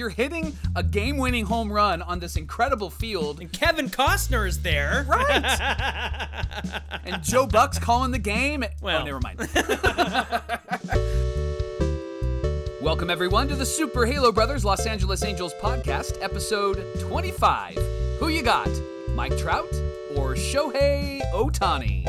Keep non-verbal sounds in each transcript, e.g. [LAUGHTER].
you're hitting a game-winning home run on this incredible field, And Kevin Costner is there. right? [LAUGHS] and Joe Buck's calling the game. Oh, well. oh, never mind. [LAUGHS] Welcome everyone to the Super Halo Brothers Los Angeles Angels podcast, episode 25. Who you got? Mike Trout or Shohei Ohtani?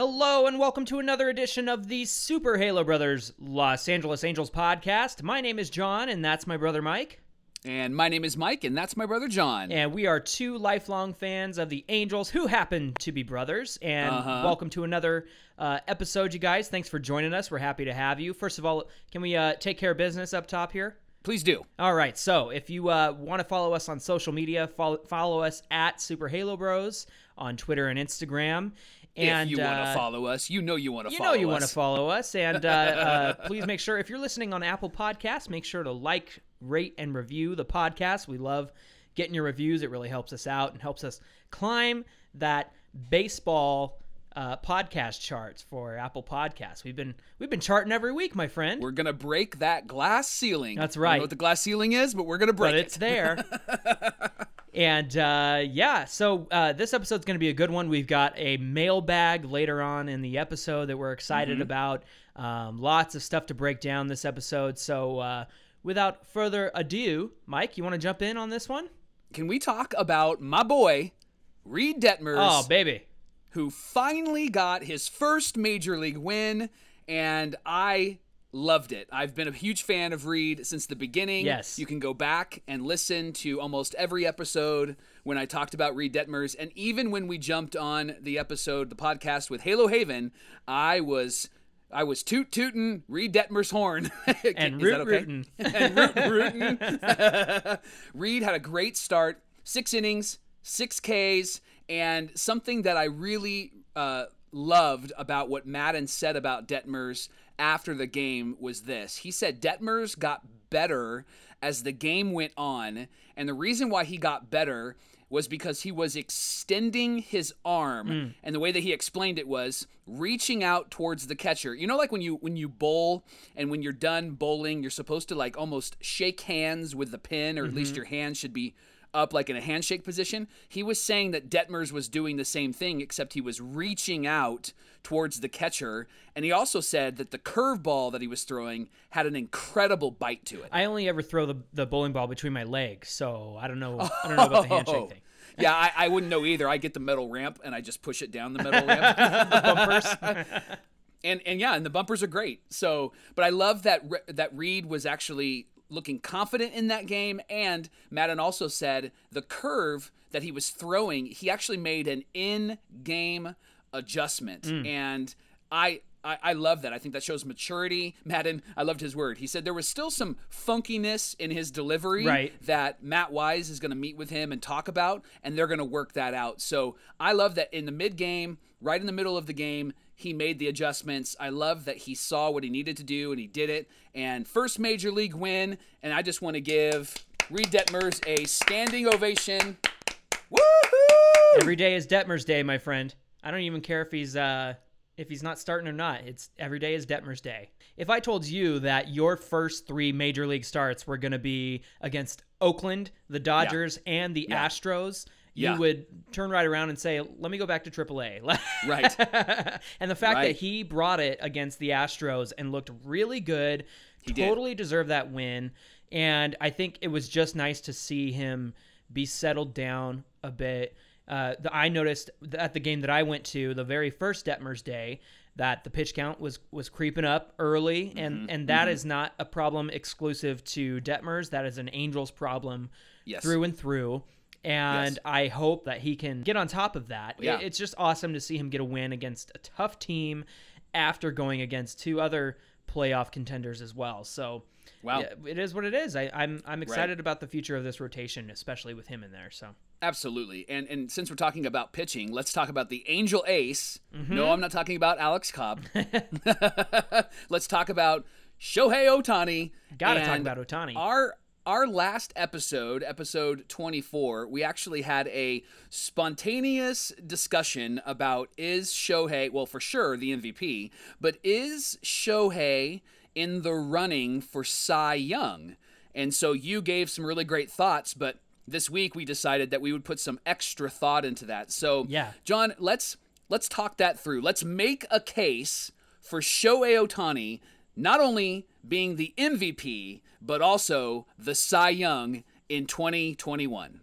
Hello and welcome to another edition of the Super Halo Brothers Los Angeles Angels podcast. My name is John and that's my brother Mike. And my name is Mike, and that's my brother John. And we are two lifelong fans of the Angels who happen to be brothers. And Uh-huh. welcome to another uh, episode, you guys. Thanks for joining us. We're happy to have you. First of all, can we uh, take care of business up top here? Please do. All right. So if you uh, want to follow us on social media, follow, follow us at Super Halo Bros on Twitter and Instagram. And if you want to uh, follow us, you know you want to you follow know you us. want to follow us and uh, [LAUGHS] uh, please make sure if you're listening on apple podcasts make sure to like rate and review the podcast we love getting your reviews it really helps us out and helps us climb that baseball uh, podcast charts for apple podcasts we've been we've been charting every week my friend We're gonna break that glass ceiling. That's right. I don't know what the glass ceiling is, but we're gonna break but it. it's there. [LAUGHS] and uh, yeah, so uh, this episode's going to be a good one. We've got a mailbag later on in the episode that we're excited Mm-hmm. about. Um, lots of stuff to break down this episode. So uh, without further ado, Mike, you want to jump in on this one? Can we talk about my boy Reid Detmers, Oh, baby. who finally got his first major league win, and I loved it. I've been a huge fan of Reid since the beginning. Yes. you can go back and listen to almost every episode when I talked about Reid Detmers, and even when we jumped on the episode, the podcast with Halos Heaven, I was. I was toot tootin' Reid Detmer's horn. [LAUGHS] And Is root okay? rootin'. [LAUGHS] and root rootin'. [LAUGHS] Reid had a great start, six innings, six Ks, and something that I really uh, loved about what Maddon said about Detmers after the game was this. He said Detmers got better as the game went on, and the reason why he got better was because he was extending his arm hmm. and the way that he explained it was reaching out towards the catcher. You know like when you when you bowl and when you're done bowling you're supposed to like almost shake hands with the pin or at least mm-hmm. your hands should be up like in a handshake position he was saying that detmers was doing the same thing except he was reaching out towards the catcher and he also said that the curveball that he was throwing had an incredible bite to it I only ever throw the, the bowling ball between my legs, so I don't know. I don't know about the oh. handshake Oh. thing. [LAUGHS] yeah, I, I wouldn't know either. I get the metal ramp and I just push it down the metal ramp. [LAUGHS] Bumpers. [LAUGHS] and and yeah, and the bumpers are great. So, but I love that Re- that Reid was actually looking confident in that game. And Maddon also said the curve that he was throwing, he actually made an in-game adjustment, mm. and I. I, I love that. I think that shows maturity. Maddon, I loved his word. He said there was still some funkiness in his delivery Right. that Matt Wise is going to meet with him and talk about, and they're going to work that out. So I love that in the mid game, right in the middle of the game, he made the adjustments. I love that he saw what he needed to do and he did it. And first major league win, and I just want to give Reid Detmers a standing ovation. Woohoo! Every day is Detmer's day, my friend. I don't even care if he's uh if he's not starting or not. It's every day is Detmer's day. If I told you that your first three major league starts were going to be against Oakland, the Dodgers, and the Astros, Yeah. you would turn right around and say, "Let me go back to AAA." Right. [LAUGHS] and the fact Right. that he brought it against the Astros and looked really good, did. totally deserved that win. And I think it was just nice to see him be settled down a bit. Uh, the, I noticed at the game that I went to, the very first Detmers day, that the pitch count was was creeping up early, and Mm-hmm. and that is not a problem exclusive to Detmers. That is an Angels problem Yes. through and through. And Yes. I hope that he can get on top of that. Yeah. it's just awesome to see him get a win against a tough team after going against two other playoff contenders as well. So, Wow. yeah, it is what it is. I, I'm I'm excited about the future of this rotation, especially with him in there. So, Absolutely. And and since we're talking about pitching, let's talk about the Angel Ace. Mm-hmm. No, I'm not talking about Alex Cobb. [LAUGHS] [LAUGHS] let's talk about Shohei Ohtani. Gotta talk about Ohtani. Our our last episode, episode 24, we actually had a spontaneous discussion about is Shohei, well, for sure the MVP, but is Shohei in the running for Cy Young. And so you gave some really great thoughts, but this week we decided that we would put some extra thought into that. So, Yeah. John, let's let's talk that through. Let's make a case for Shohei Ohtani not only being the MVP, but also the Cy Young in 2021.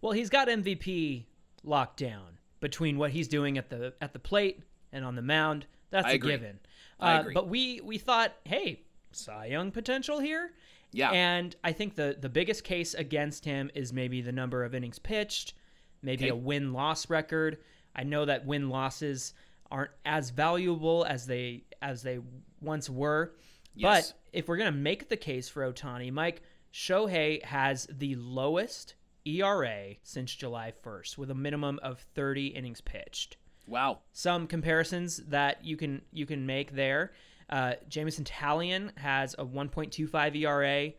Well, he's got MVP locked down between what he's doing at the at the plate and on the mound. That's I a agree. given. I Uh, agree. But we we thought, hey, Cy Young potential here. Yeah. And I think the the biggest case against him is maybe the number of innings pitched, maybe Okay. a win loss record. I know that win losses aren't as valuable as they as they once were. Yes. But if we're gonna make the case for Ohtani, Mike Shohei has the lowest ERA since July 1st, with a minimum of 30 innings pitched Wow. some comparisons that you can you can make there. Uh, Jameson Taillon has a 1.25 ERA.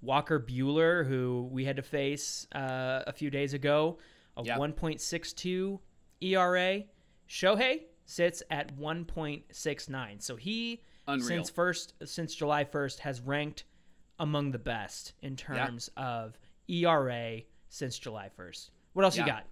Walker Buehler, who we had to face uh, a few days ago, a Yeah. 1.62 ERA. Shohei sits at 1.69. So he Unreal. since first since July 1st has ranked among the best in terms of ERA since July 1st. What else Yeah. you got?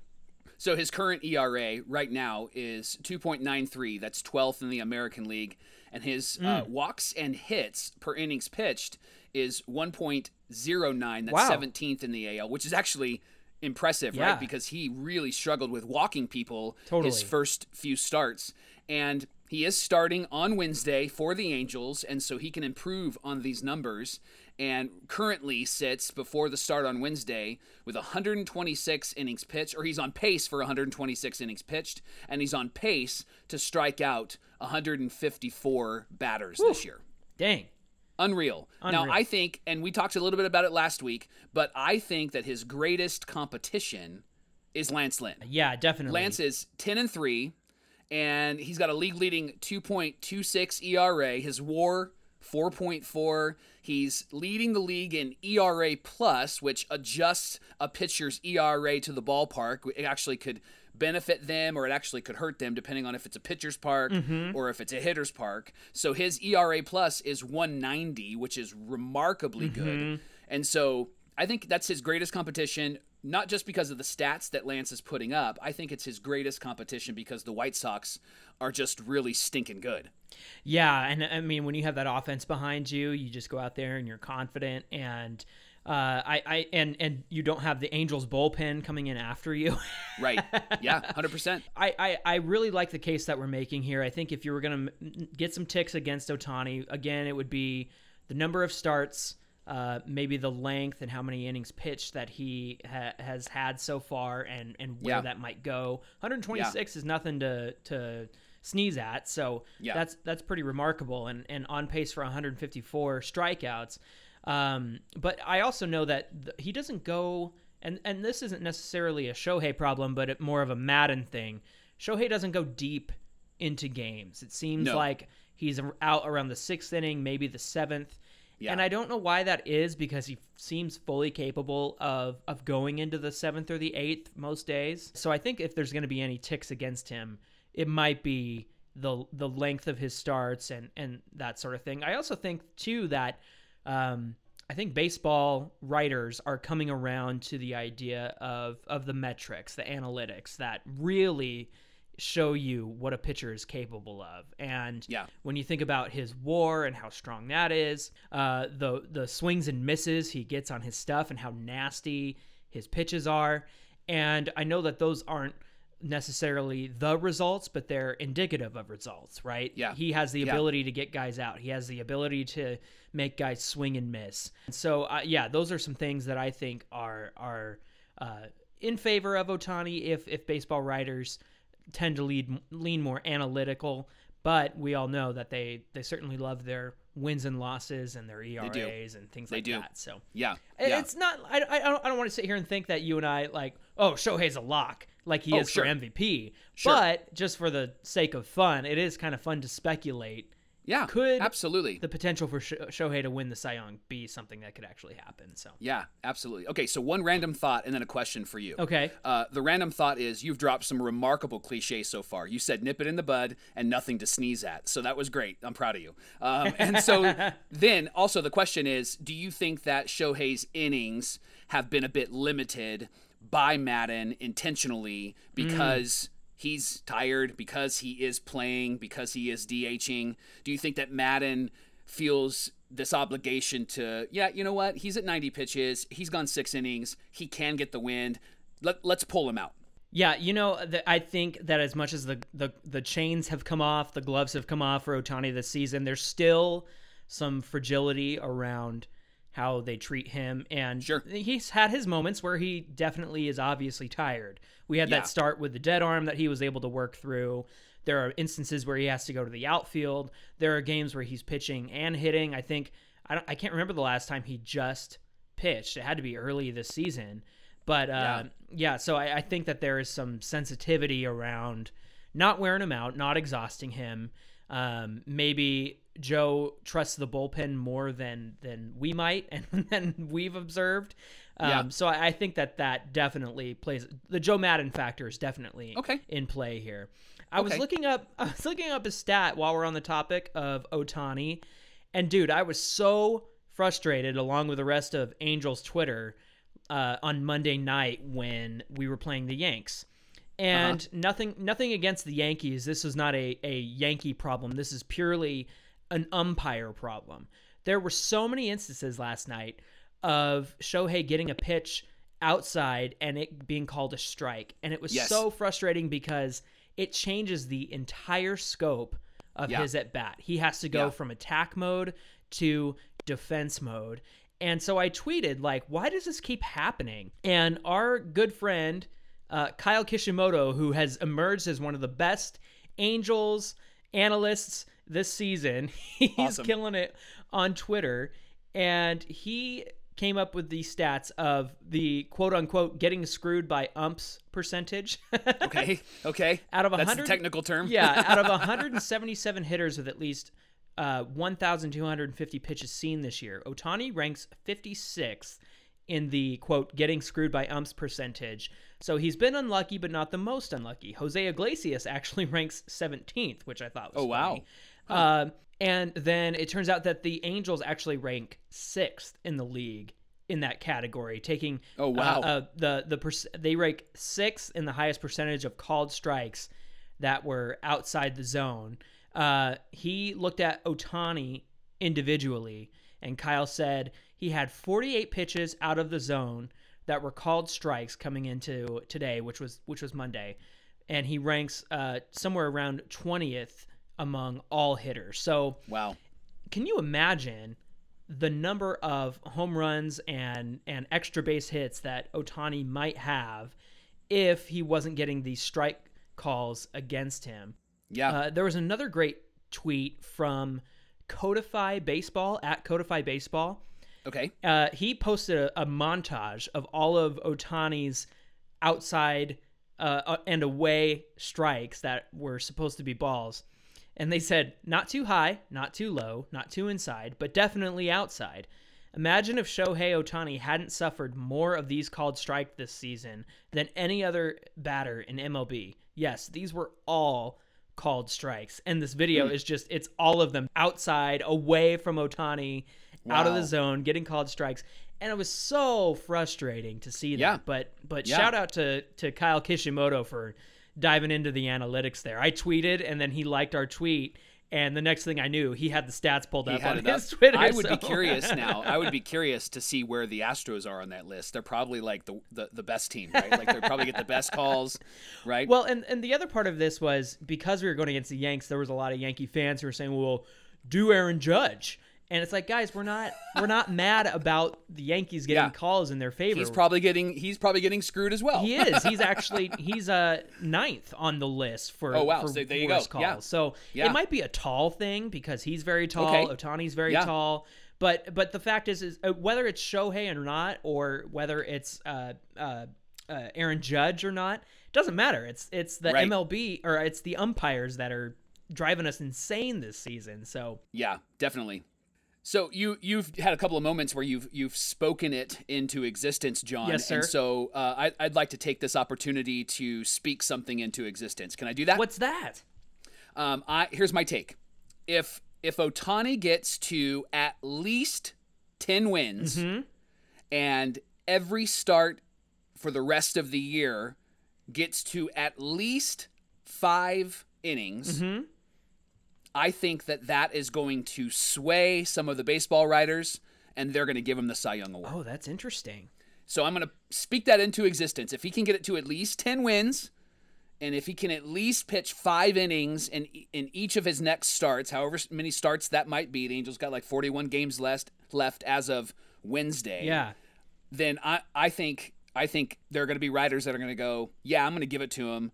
So his current ERA right now is 2.93. That's 12th in the American League. And his uh, Mm. walks and hits per innings pitched is 1.09. That's Wow. 17th in the AL, which is actually impressive, Yeah. right? Because he really struggled with walking people his first few starts. And he is starting on Wednesday for the Angels, and so he can improve on these numbers. And currently sits before the start on Wednesday with 126 innings pitched, or he's on pace for 126 innings pitched, and he's on pace to strike out 154 batters this year. Dang. Unreal. Now, I think, and we talked a little bit about it last week, but I think that his greatest competition is Lance Lynn. Yeah, definitely. Lance is 10 and 3 and he's got a league leading 2.26 ERA, his WAR 4.4. He's leading the league in ERA plus, which adjusts a pitcher's ERA to the ballpark. It actually could benefit them or it actually could hurt them depending on if it's a pitcher's park mm-hmm. or if it's a hitter's park. So his ERA plus is 190, which is remarkably mm-hmm. good. And so I think that's his greatest competition, not just because of the stats that Lance is putting up. I think it's his greatest competition because the White Sox are just really stinking good. Yeah, and I mean when you have that offense behind you, you just go out there and you're confident and uh, I, I and and you don't have the Angels bullpen coming in after you. [LAUGHS] Right. Yeah, 100%. [LAUGHS] I, I, I really like the case that we're making here. I think if you were going to get some ticks against Ohtani, again, it would be the number of starts, uh, maybe the length and how many innings pitched that he ha- has had so far and, and where Yeah. that might go. 126 is nothing to, to sneeze at. So Yeah. that's that's pretty remarkable and, and on pace for 154 strikeouts. Um, but I also know that th- he doesn't go, and, and this isn't necessarily a Shohei problem, but it, more of a Maddon thing. Shohei doesn't go deep into games. It seems No. like he's out around the sixth inning, maybe the seventh. Yeah. And I don't know why that is because he seems fully capable of, of going into the seventh or the eighth most days. So I think if there's going to be any ticks against him, it might be the the length of his starts and and that sort of thing. I also think too that um, I think baseball writers are coming around to the idea of of the metrics, the analytics that really show you what a pitcher is capable of. And Yeah. when you think about his WAR and how strong that is, uh, the the swings and misses he gets on his stuff and how nasty his pitches are, and I know that those aren't necessarily the results, but they're indicative of results, right? Yeah. He has the Yeah. ability to get guys out. He has the ability to make guys swing and miss. And So uh, yeah, those are some things that I think are are uh, in favor of Ohtani if if baseball writers tend to lead lean more analytical. But we all know that they they certainly love their wins and losses and their ERAs and things They like do. that. So Yeah. yeah. it's not. I, I don't. I don't want to sit here and think that you and I like. Oh, Shohei's a lock, like he Oh, is sure. for MVP. Sure. But just for the sake of fun, it is kind of fun to speculate Yeah, could absolutely. the potential for Sho- Shohei to win the Cy Young be something that could actually happen. So Yeah, absolutely. Okay, so one random thought and then a question for you. okay, Uh, the random thought is you've dropped some remarkable cliches so far. You said nip it in the bud and nothing to sneeze at. So that was great. I'm proud of you. Um, [LAUGHS] and so then also the question is do you think that Shohei's innings have been a bit limited by Maddon intentionally because he's tired, because he is playing, because he is DHing? Do you think that Maddon feels this obligation to, yeah, you know what? He's at 90 pitches. He's gone six innings. He can get the wind. Let, let's pull him out. Yeah, you know, the, I think that as much as the, the the chains have come off, the gloves have come off for Ohtani this season, there's still some fragility around how they treat him, and Sure. he's had his moments where he definitely is obviously tired. We had Yeah. that start with the dead arm that he was able to work through. There are instances where he has to go to the outfield. There are games where he's pitching and hitting. I think I don't, I can't remember the last time he just pitched. It had to be early this season. But uh, yeah. so I, I think that there is some sensitivity around not wearing him out, not exhausting him. Um, maybe Joe trusts the bullpen more than than we might [LAUGHS] and than we've observed. Um, Yeah. So I, I think that that definitely plays the Joe Maddon factor is definitely Okay. in play here. I was looking up [LAUGHS] I was looking up a stat while we're on the topic of Ohtani, and dude, I was so frustrated along with the rest of Angels Twitter uh, on Monday night when we were playing the Yanks. And Uh-huh. nothing nothing against the Yankees. This is not a, a Yankee problem. This is purely an umpire problem. There were so many instances last night of Shohei getting a pitch outside and it being called a strike. And it was Yes. so frustrating because it changes the entire scope of Yeah. his at bat. He has to go Yeah. from attack mode to defense mode. And so I tweeted, like, why does this keep happening? And our good friend, uh, Kyle Kishimoto, who has emerged as one of the best Angels analysts this season, [LAUGHS] he's Awesome. killing it on Twitter. And he came up with the stats of the quote unquote getting screwed by umps percentage. [LAUGHS] Okay. Okay. Out of That's the technical term. yeah, out of 177 [LAUGHS] hitters with at least uh, 1,250 pitches seen this year, Ohtani ranks 56th in the quote getting screwed by umps percentage. So he's been unlucky, but not the most unlucky. Jose Iglesias actually [LAUGHS] ranks 17th, which I thought was Oh, wow. funny. Uh, and then it turns out that the Angels actually rank sixth in the league in that category, taking Oh, wow. uh, uh, the the perc- they rank sixth in the highest percentage of called strikes that were outside the zone. Uh, he looked at Ohtani individually, and Kyle said he had 48 pitches out of the zone that were called strikes coming into today, which was which was Monday, and he ranks uh, somewhere around 20th among all hitters. So Wow. can you imagine the number of home runs and and extra base hits that Ohtani might have if he wasn't getting these strike calls against him? Yeah. Uh, there was another great tweet from Codify Baseball at Codify Baseball. Okay. Uh, he posted a, a montage of all of Ohtani's outside uh, uh, and away strikes that were supposed to be balls. And they said, not too high, not too low, not too inside, but definitely outside. Imagine if Shohei Ohtani hadn't suffered more of these called strike this season than any other batter in MLB. Yes, these were all called strikes. And this video is just, it's all of them outside, away from Ohtani, out of the zone, getting called strikes. And it was so frustrating to see that. Yeah. But but Yeah. shout out to to Kyle Kishimoto for diving into the analytics there. I tweeted and then he liked our tweet. And the next thing I knew, he had the stats pulled He up on his up. Twitter. I would be curious now. I would be [LAUGHS] curious to see where the Astros are on that list. They're probably like the the, the best team, right? Like they probably get the best calls, [LAUGHS] right? Well, and and the other part of this was because we were going against the Yanks, there was a lot of Yankee fans who were saying, "Well, do Aaron Judge." And it's like, guys, we're not we're not mad about the Yankees getting Yeah. calls in their favor. he's probably getting he's probably getting screwed as well. He is. He's [LAUGHS] actually he's uh ninth on the list for Oh, wow. for So there you go. calls. Yeah. So Yeah. it might be a tall thing because he's very tall. Okay. Ohtani's very Yeah. tall. But but the fact is is uh, whether it's Shohei or not, or whether it's uh, uh, uh, Aaron Judge or not, doesn't matter. It's it's the Right. MLB or it's the umpires that are driving us insane this season. So Yeah, definitely. So you you've had a couple of moments where you've you've spoken it into existence, John. Yes, sir. And so uh, I, I'd like to take this opportunity to speak something into existence. Can I do that? what's that? Um, I here's my take. If if Ohtani gets to at least ten wins, Mm-hmm. and every start for the rest of the year gets to at least five innings, Mm-hmm. I think that that is going to sway some of the baseball writers, and they're going to give him the Cy Young Award. Oh, that's interesting. So I'm going to speak that into existence. If he can get it to at least 10 wins, and if he can at least pitch five innings in in each of his next starts, however many starts that might be, the Angels got like 41 games left left as of Wednesday. Yeah. Then I I think I think there are going to be writers that are going to go, yeah, I'm going to give it to him,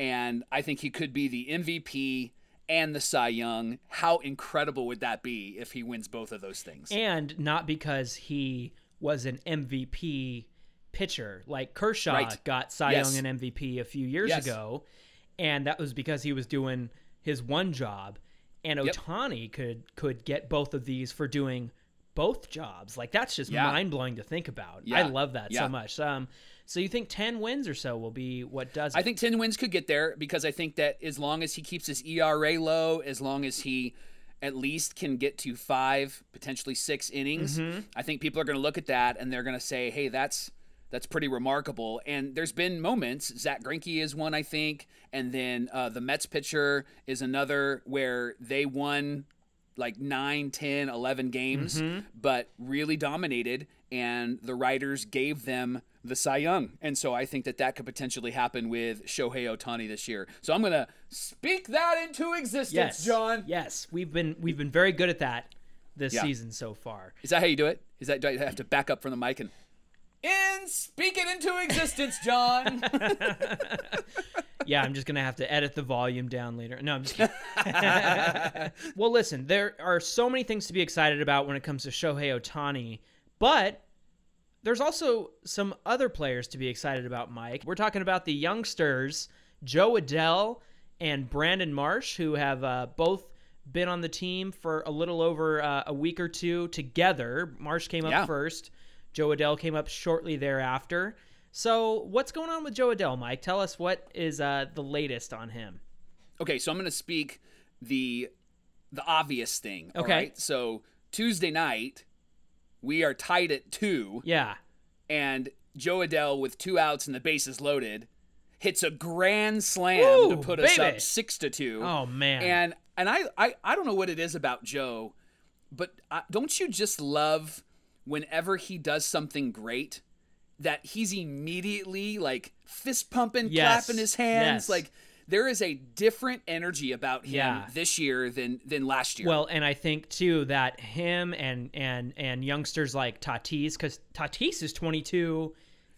and I think he could be the MVP and the Cy Young. How incredible would that be if he wins both of those things? And not because he was an MVP pitcher. Like Kershaw Right. got Cy Yes. Young an MVP a few years Yes. ago, and that was because he was doing his one job. And Yep. Ohtani could could get both of these for doing both jobs. Like that's just Yeah. mind blowing to think about. I love that Yeah. so much. Um, so you think ten wins or so will be what does it? I think 10 wins could get there because I think that as long as he keeps his ERA low, as long as he at least can get to five, potentially six innings, Mm-hmm. I think people are going to look at that and they're going to say, hey, that's. That's pretty remarkable. And there's been moments, Zack Greinke is one, I think, and then uh, the Mets pitcher is another where they won like 9, 10, 11 games, Mm-hmm. but really dominated, and the writers gave them the Cy Young. And so I think that that could potentially happen with Shohei Ohtani this year. So I'm going to speak that into existence, yes, John. Yes, we've been we've been very good at that this Yeah. season so far. Is that how you do it? Is that do I have to back up from the mic and and speak it into existence, John? [LAUGHS] [LAUGHS] Yeah, I'm just gonna have to edit the volume down later. No, I'm just kidding. [LAUGHS] well, listen, there are so many things to be excited about when it comes to Shohei Ohtani, but there's also some other players to be excited about, Mike. We're talking about the youngsters, Jo Adell and Brandon Marsh, who have uh, both been on the team for a little over uh, a week or two together. Marsh came up Yeah. first. Jo Adell came up shortly thereafter. So, what's going on with Jo Adell, Mike? Tell us what is uh, the latest on him. Okay, so I'm going to speak the the obvious thing. Okay. right? So Tuesday night, we are tied at two, Yeah. and Jo Adell with two outs and the bases loaded hits a grand slam to Ooh, put us up six to two. Oh man. And and I, I I don't know what it is about Jo, but uh, don't you just love whenever he does something great that he's immediately like fist pumping, Yes. clapping his hands, Yes. like there is a different energy about him Yeah. this year than than last year. well, and I think too that him and and and youngsters like Tatis, because Tatis is 22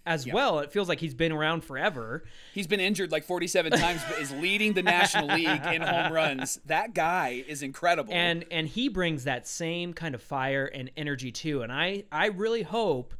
as well. It feels like he's been around forever. he's been injured like 47 times, but is leading the National [LAUGHS] League in home runs. That guy is incredible. and and he brings that same kind of fire and energy too and i i really hope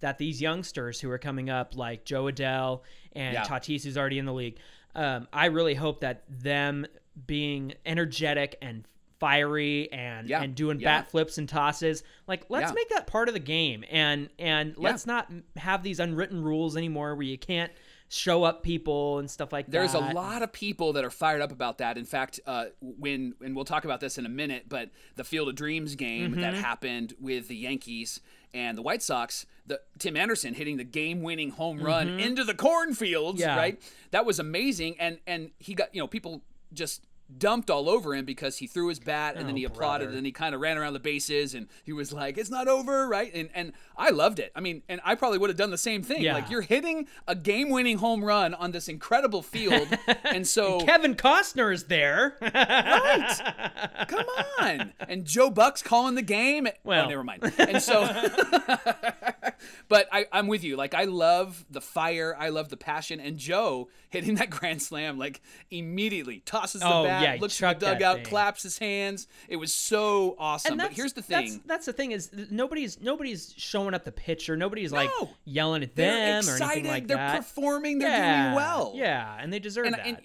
that these youngsters who are coming up like jo adell and Yeah. tatis who's already in the league um, i really hope that them being energetic and fiery and Yeah. and doing Yeah. bat flips and tosses like let's Yeah. make that part of the game and and let's not have these unwritten rules anymore where you can't show up people and stuff like There's that There's a lot of people that are fired up about that. In fact, uh, when and we'll talk about this in a minute, but the Field of Dreams game that happened with the Yankees and the White Sox, the Tim Anderson hitting the game-winning home run into the cornfields, Yeah. right? That was amazing, and and he got you know people just dumped all over him because he threw his bat and then Oh, he applauded brother. and he kind of ran around the bases and he was like it's not over right? And and I loved it. I mean and I probably would have done the same thing. Yeah. like you're hitting a game-winning home run on this incredible field [LAUGHS] and so kevin costner is there. Right. [LAUGHS] Come on. And Joe Buck's calling the game. Well. oh, never mind. And so [LAUGHS] but I, I'm with you. Like I love the fire. I love the passion. And Jo hitting that grand slam like immediately tosses the Oh, bat yeah, he looks at the dugout claps his hands it was so awesome but here's the thing That's, the thing is nobody's nobody's showing up the pitcher. Nobody's like No. yelling at they're them or anything like they're that. performing they're yeah, doing well Yeah, and they deserve and, that. and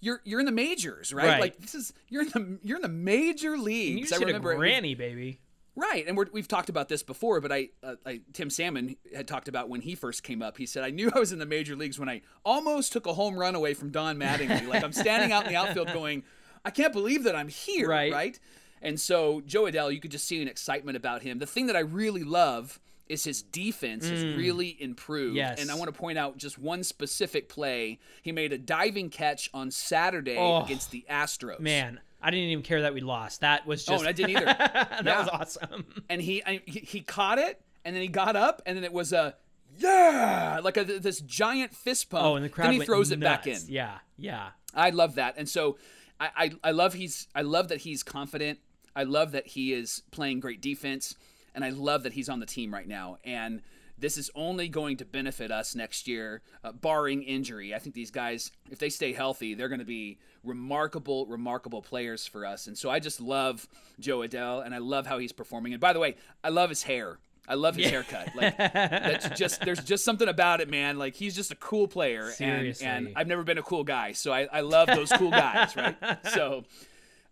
you're you're in the majors, right? Right. Like this is you're in the you're in the major leagues. I hit a remember it granny, baby. Right, and we're, we've talked about this before, but I, uh, I, Tim Salmon had talked about when he first came up. He said, "I knew [LAUGHS] I was in the major leagues when I almost took a home run away from Don Mattingly. like I'm standing out in the outfield, going, I can't believe that I'm here, Right. right? And so Jo Adell, you could just see an excitement about him. The thing that I really love is his defense has really improved. Mm. Yes. And I want to point out just one specific play. He made a diving catch on Saturday Oh, against the Astros. Man, I didn't even care that we lost. That was Oh, just and I didn't either. [LAUGHS] that Yeah. was awesome. and he, I, he he caught it and then he got up and then it was a yeah like a, this giant fist pump Oh, and the crowd then he throws it back in. Yeah, yeah. i love that and so I, I i love he's i love that he's confident i love that he is playing great defense and i love that he's on the team right now and this is only going to benefit us next year, uh, barring injury. I think these guys, if they stay healthy, they're going to be remarkable, remarkable players for us. And so I just love Jo Adell, and I love how he's performing. And by the way, I love his hair. I love his haircut. Like that's [LAUGHS] just there's just something about it, man. Like he's just a cool player, and, and I've never been a cool guy, so I, I love those cool guys, right? [LAUGHS] So.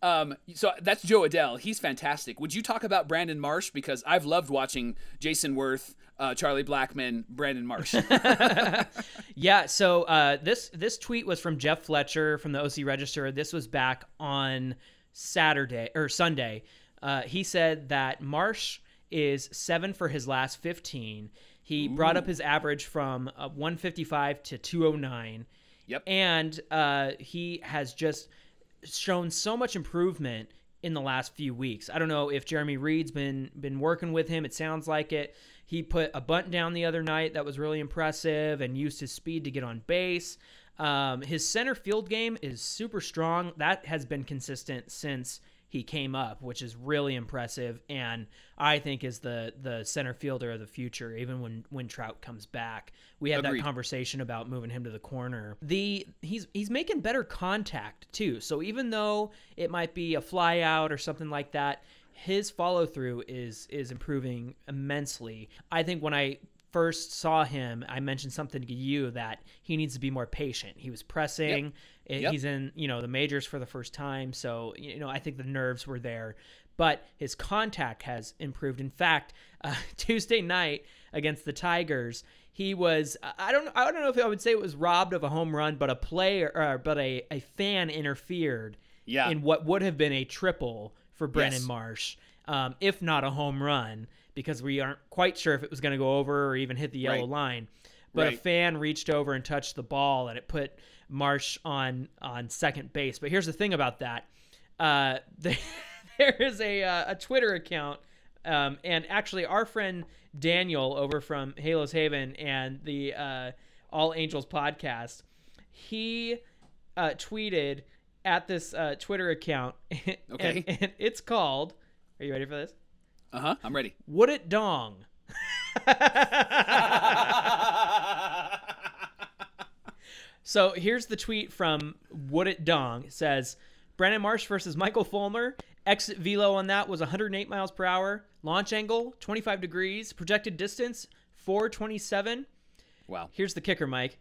Um, so that's Jo Adell. He's fantastic. Would you talk about Brandon Marsh? Because I've loved watching Jayson Werth, uh, Charlie Blackmon, Brandon Marsh. [LAUGHS] Yeah, so uh, this this tweet was from Jeff Fletcher from the OC Register. This was back on Saturday or Sunday. Uh, he said that Marsh is seven for his last 15. He brought up his average from uh, 155 to 209. Yep. And uh, he has just shown so much improvement in the last few weeks. I don't know if Jeremy Reed's been been working with him. It sounds like it. He put a bunt down the other night that was really impressive and used his speed to get on base. Um, his center field game is super strong. That has been consistent since he came up, which is really impressive, and I think is the the center fielder of the future. Even when when Trout comes back, we had Agreed. that conversation about moving him to the corner. The he's he's making better contact too. So even though it might be a fly out or something like that, his follow through is is improving immensely. I think when I first saw him, I mentioned something to you that he needs to be more patient. He was pressing. It- Yep. He's in, you know, the majors for the first time, so you know, I think the nerves were there, but his contact has improved. In fact, [LAUGHS] uh, Tuesday night against the Tigers, he was I don't I don't know if I would say it was robbed of a home run, but a player or but a, a fan interfered Yeah. in what would have been a triple for Brandon Yes. Marsh, um, if not a home run, because we aren't quite sure if it was going to go over or even hit the yellow Right. line. But a fan reached over and touched the ball, and it put Marsh on on second base. But here's the thing about that: uh, [LAUGHS] there, there is a uh, a Twitter account, um, and actually our friend Daniel over from Halos Heaven and the uh, All Angels podcast, he uh, tweeted at this uh, Twitter account, [LAUGHS] and, Okay. and it's called. Are you ready for this? Uh huh. I'm ready. Would it dong? [LAUGHS] So here's the tweet from Would It Dong. It says Brandon Marsh versus Michael Fulmer. Exit velo on that was 108 miles per hour. Launch angle 25 degrees. Projected distance 427. Wow. Here's the kicker, Mike.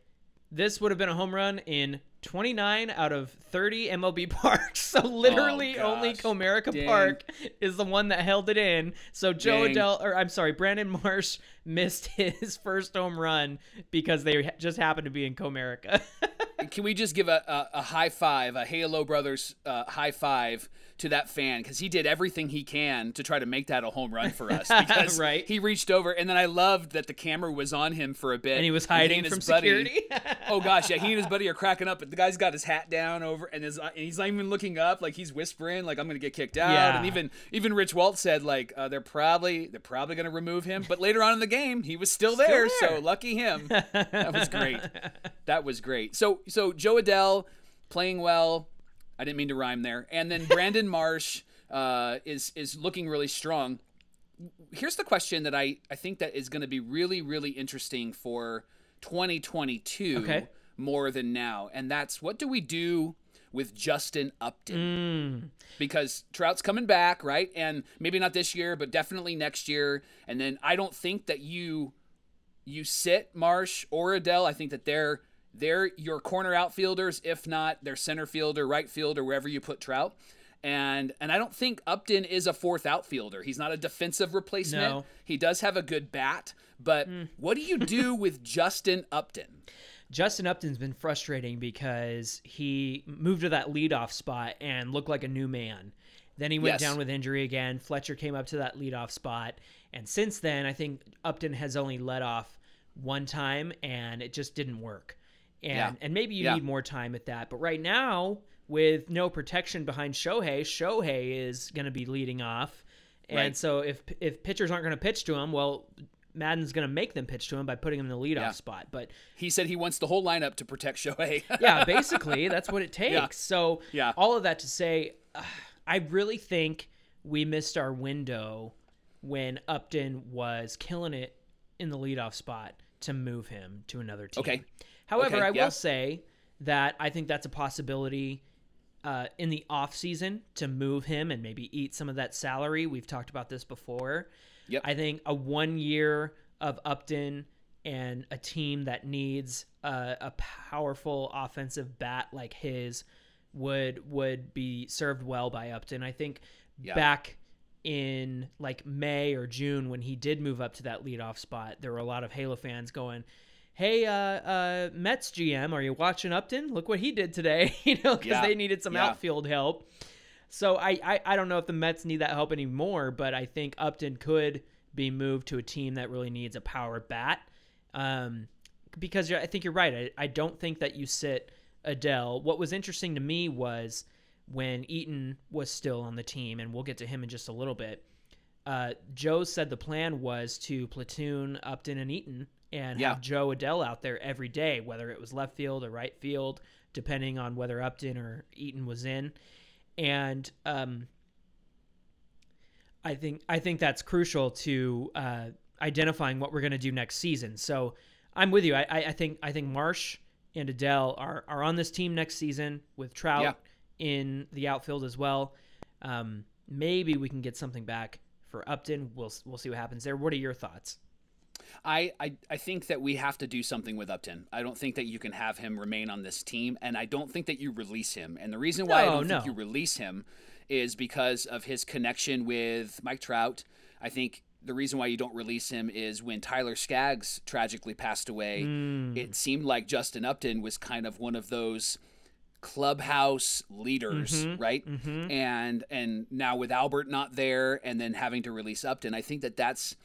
This would have been a home run in 29 out of 30 MLB [LAUGHS] parks. So literally only. Comerica Dang. Park is the one that held it in. So Jo Dang. Adell, or I'm sorry, Brandon Marsh [LAUGHS] missed his first home run because they just happened to be in Comerica. [LAUGHS] Can we just give a, a, a high five, a Halo Brothers uh, high five to that fan because he did everything he can to try to make that a home run for us. [LAUGHS] Because Right. he reached over, and then I loved that the camera was on him for a bit, and he was he hiding his from buddy- security. [LAUGHS] oh gosh, yeah, he and his buddy are cracking up, but the guy's got his hat down over, and, his, and he's not even looking up, like he's whispering, like I'm gonna get kicked out. Yeah. And even even Rich Waltz said like uh, they're probably they're probably gonna remove him, but later on in the game he was still, there, there. so lucky him. [LAUGHS] that was great. That was great. So so Jo Adell playing well. I didn't mean to rhyme there. And then Brandon [LAUGHS] Marsh uh, is is looking really strong. Here's the question that I, I think that is going to be really really interesting for 2022 Okay. more than now, and that's what do we do with Justin Upton? Because Trout's coming back, right? And maybe not this year, but definitely next year. And then I don't think that you you sit Marsh or Adell. I think that they're they're your corner outfielders, if not their center fielder, right fielder, wherever you put Trout. And and I don't think Upton is a fourth outfielder. He's not a defensive replacement. No. He does have a good bat, but hmm. what do you do [LAUGHS] with Justin Upton? Justin Upton's been frustrating because he moved to that leadoff spot and looked like a new man. Then he went Yes. down with injury again. Fletcher came up to that leadoff spot, and since then, I think Upton has only led off one time, and it just didn't work. And Yeah. and maybe you Yeah. need more time at that. But right now, with no protection behind Shohei, Shohei is going to be leading off, and Right. so if if pitchers aren't going to pitch to him, well. Maddon's going to make them pitch to him by putting him in the leadoff Yeah. spot. But He said he wants the whole lineup to protect Shohei. [LAUGHS] yeah, basically, that's what it [LAUGHS] takes. Yeah. So, Yeah. all of that to say, uh, [SIGHS] I really think we missed our window when Upton was killing it in the leadoff spot to move him to another team. Okay. However, Okay, I will say that I think that's a possibility uh, in the off season to move him and maybe eat some of that salary. We've talked about this before. Yep. I think a one year of Upton and a team that needs a, a powerful offensive bat like his would would be served well by Upton. I think Yeah. back in like May or June when he did move up to that leadoff spot, there were a lot of Halo fans going, "Hey, uh, uh, Mets GM, are you watching Upton? Look what he did today!" [LAUGHS] you know, because Yeah. they needed some Yeah. outfield help. So I, I I don't know if the Mets need that help anymore, but I think Upton could be moved to a team that really needs a power bat. Um, because I think you're right. I, I don't think that you sit Adell. What was interesting to me was when Eaton was still on the team, and we'll get to him in just a little bit. Uh, Joe said the plan was to platoon Upton and Eaton and Yeah. have Jo Adell out there every day, whether it was left field or right field, depending on whether Upton or Eaton was in. And um, I think I think that's crucial to uh, identifying what we're going to do next season. So I'm with you. I, I, I think I think Marsh and Adell are are on this team next season with Trout Yeah. in the outfield as well. Um, maybe we can get something back for Upton. We'll we'll see what happens there. What are your thoughts? I, I I think that we have to do something with Upton. I don't think that you can have him remain on this team, and I don't think that you release him. And the reason why I don't no. think you release him is because of his connection with Mike Trout. I think the reason why you don't release him is when Tyler Skaggs tragically passed away. Hmm. It seemed like Justin Upton was kind of one of those clubhouse leaders, Mm-hmm. right? And and now with Albert not there, and then having to release Upton, I think that that's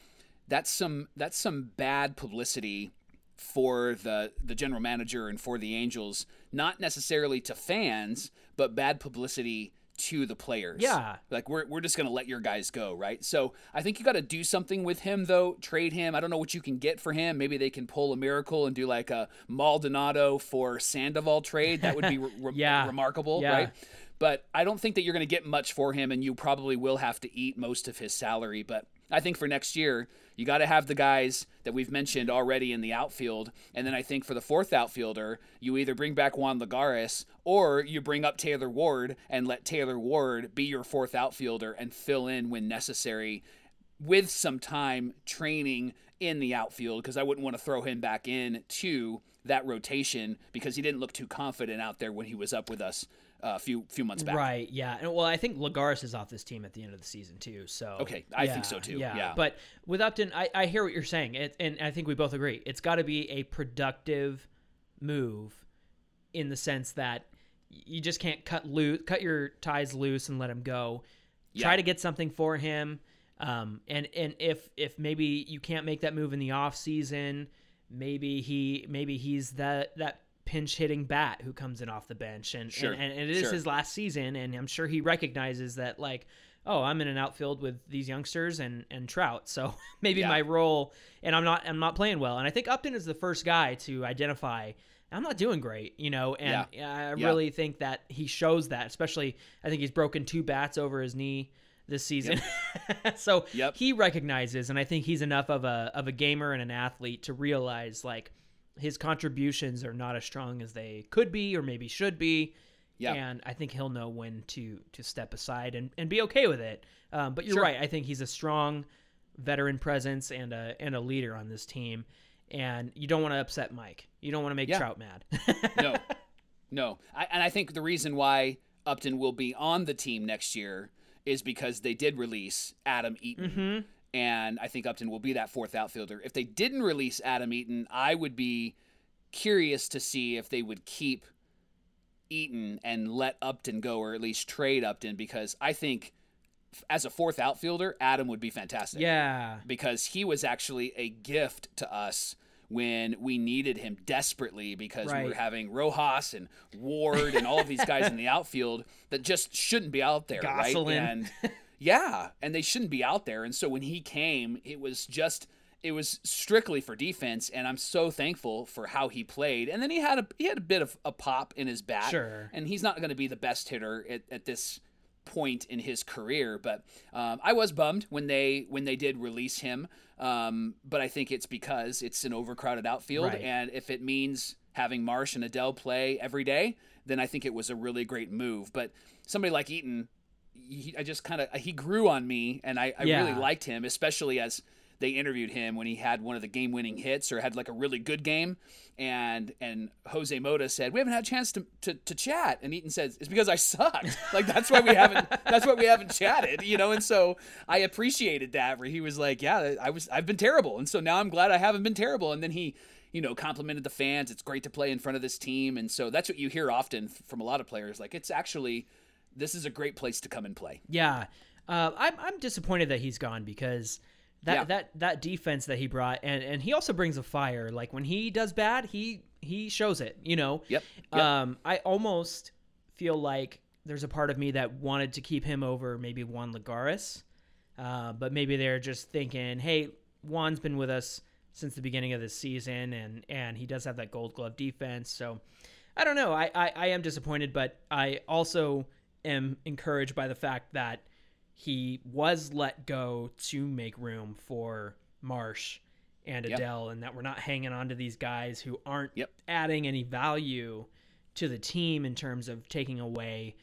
that's some that's some bad publicity for the the general manager and for the Angels, not necessarily to fans, but bad publicity to the players. Yeah. Like we're we're just gonna let your guys go, right? So I think you got to do something with him though. Trade him. I don't know what you can get for him. Maybe they can pull a miracle and do like a Maldonado for Sandoval trade. That would be re- [LAUGHS] Yeah. remarkable, Yeah. right? But I don't think that you're going to get much for him, and you probably will have to eat most of his salary. But I think for next year, you got to have the guys that we've mentioned already in the outfield. And then I think for the fourth outfielder, you either bring back Juan Lagares or you bring up Taylor Ward and let Taylor Ward be your fourth outfielder and fill in when necessary with some time training in the outfield because I wouldn't want to throw him back in to that rotation because he didn't look too confident out there when he was up with us a few few months back. Right. Yeah. And well, I think Lagares is off this team at the end of the season too. So Okay, I think so too, yeah. But with Upton, I, I hear what you're saying, it, and I think we both agree. It's got to be a productive move, in the sense that you just can't cut loose, cut your ties loose, and let him go. Try to get something for him. Um, and and if if maybe you can't make that move in the off season, maybe he maybe he's that that pinch hitting bat who comes in off the bench and Sure, and, and it is sure. his last season and I'm sure he recognizes that like oh I'm in an outfield with these youngsters and and Trout so [LAUGHS] maybe Yeah. my role and I'm not I'm not playing well and I think Upton is the first guy to identify I'm not doing great you know and I Yeah. really think that he shows that especially I think he's broken two bats over his knee this season [LAUGHS] so Yep. he recognizes and I think he's enough of a of a gamer and an athlete to realize like his contributions are not as strong as they could be or maybe should be. Yeah. And I think he'll know when to to step aside and, and be okay with it. Um, but you're Sure. right. I think he's a strong veteran presence and a and a leader on this team. and you don't want to upset Mike. You don't want to make Yeah. Trout mad. [LAUGHS] no, [LAUGHS] no. I, and I think the reason why Upton will be on the team next year is because they did release Adam Eaton. Mhm. And I think Upton will be that fourth outfielder. If they didn't release Adam Eaton, I would be curious to see if they would keep Eaton and let Upton go, or at least trade Upton, because I think as a fourth outfielder, Adam would be fantastic yeah. because he was actually a gift to us when we needed him desperately because we were having Rojas and Ward and all of these guys in the [LAUGHS] outfield that just shouldn't be out there, right? And yeah, and they shouldn't be out there. And so when he came, it was just it was strictly for defense, and I'm so thankful for how he played. And then he had a he had a bit of a pop in his bat, Sure. and he's not going to be the best hitter at, at this point in his career. But um, I was bummed when they when they did release him. Um, but I think it's because it's an overcrowded outfield, Right. and if it means having Marsh and Adell play every day, then I think it was a really great move. But somebody like Eaton, he, I just kind of he grew on me, and I, I really liked him, especially as they interviewed him when he had one of the game-winning hits or had like a really good game, and and Jose Mota said we haven't had a chance to, to, to chat, and Eaton says it's because I sucked. [LAUGHS] like that's why we haven't that's why we haven't chatted, you know. And so I appreciated that where he was like, yeah, I was I've been terrible, and so now I'm glad I haven't been terrible. And then he you know complimented the fans. It's great to play in front of this team, and so that's what you hear often from a lot of players. Like it's actually this is a great place to come and play. Yeah, uh, I'm I'm disappointed that he's gone because that Yeah. that that defense that he brought and and he also brings a fire. Like when he does bad, he he shows it. You know. Yep. Yep. Um, I almost feel like there's a part of me that wanted to keep him over maybe Juan Lagares, uh, but maybe they're just thinking, hey, Juan's been with us since the beginning of this season, and and he does have that Gold Glove defense. So I don't know. I I, I am disappointed, but I also am encouraged by the fact that he was let go to make room for Marsh and Yep. Adell, and that we're not hanging on to these guys who aren't Yep. adding any value to the team in terms of taking away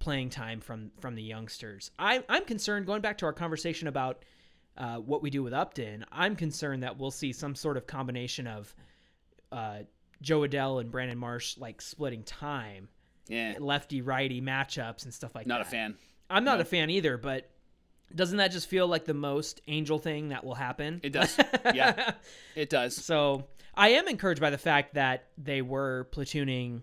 playing time from from the youngsters. I, I'm concerned. Going back to our conversation about uh, what we do with Upton, I'm concerned that we'll see some sort of combination of uh, Jo Adell and Brandon Marsh like splitting time, Yeah. lefty righty matchups and stuff like Not that. Not a fan. I'm not No. a fan either, but doesn't that just feel like the most angel thing that will happen? It does. [LAUGHS] Yeah. It does. So I am encouraged by the fact that they were platooning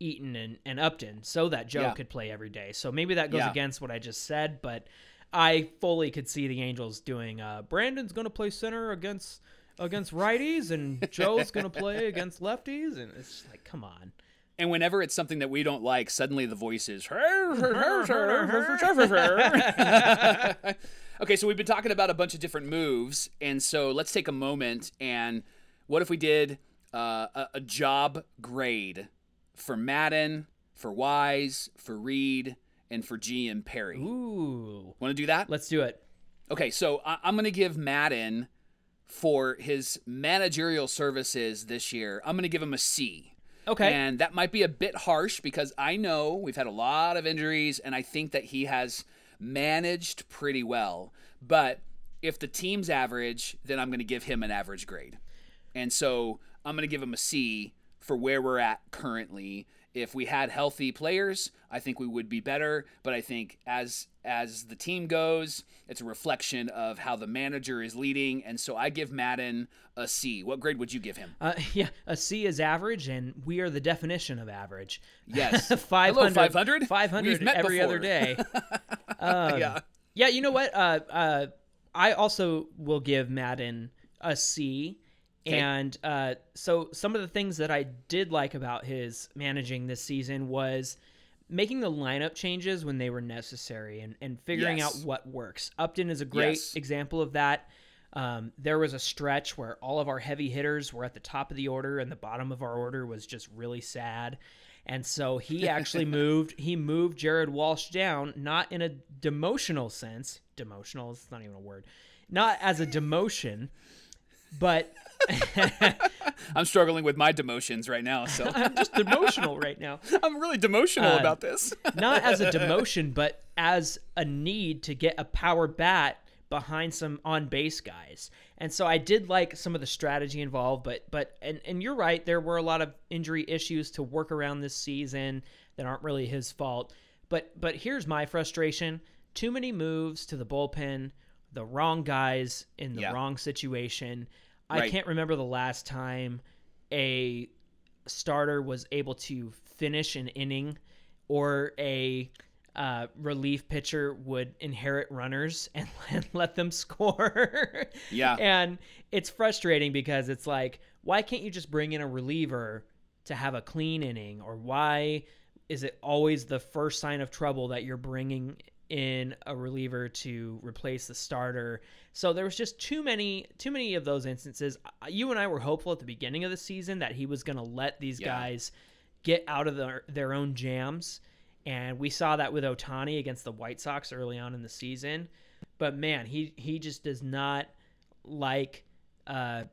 Eaton and, and Upton so that Jo Yeah. could play every day. So maybe that goes Yeah. against what I just said, but I fully could see the Angels doing uh, Brandon's going to play center against against righties and Jo's going to play [LAUGHS] against lefties and it's just like come on. And whenever it's something that we don't like, suddenly the voice is. okay, so we've been talking about a bunch of different moves, and so let's take a moment and what if we did uh, a, a job grade for Maddon, for Wise, for Reed, and for GM Perry? Ooh. Want to do that? Let's do it. Okay, so I- I'm going to give Maddon for his managerial services this year. I'm going to give him a C. Okay. And that might be a bit harsh because I know we've had a lot of injuries and I think that he has managed pretty well. But if the team's average, then I'm going to give him an average grade. And so I'm going to give him a C for where we're at currently. If we had healthy players, I think we would be better, but I think as as the team goes, it's a reflection of how the manager is leading, and so I give Maddon a C. What grade would you give him? Uh, [LAUGHS] yeah, a C is average, and we are the definition of average. Yes. [LAUGHS] 500, Hello, 500. 500 We've met every other day. [LAUGHS] Um, yeah. Yeah, you know what? Uh, uh, I also will give Maddon a C. Okay. And uh, so some of the things that I did like about his managing this season was making the lineup changes when they were necessary and, and figuring Yes. out what works. Upton is a great Yes. example of that. Um, there was a stretch where all of our heavy hitters were at the top of the order and the bottom of our order was just really sad. And so he actually [LAUGHS] moved he moved Jared Walsh down, not in a demotional sense. Demotional is not even a word. Not as a demotion, but [LAUGHS] I'm struggling with my demotions right now, so [LAUGHS] I'm just demotional right now. [LAUGHS] I'm really demotional Uh, about this. Not as a demotion, but as a need to get a power bat behind some on base guys. And so I did like some of the strategy involved, but but and and you're right, there were a lot of injury issues to work around this season that aren't really his fault. But but here's my frustration. Too many moves to the bullpen, the wrong guys in the Yeah. wrong situation. I Right. can't remember the last time a starter was able to finish an inning or a uh, relief pitcher would inherit runners [LAUGHS] and let them score. Yeah. And it's frustrating because it's like, why can't you just bring in a reliever to have a clean inning? Or why is it always the first sign of trouble that you're bringing in a reliever to replace the starter? So there was just too many too many of those instances. You and I were hopeful at the beginning of the season that he was going to let these Yeah. guys get out of their, their own jams. And we saw that with Ohtani against the White Sox early on in the season. But man, he he just does not like uh,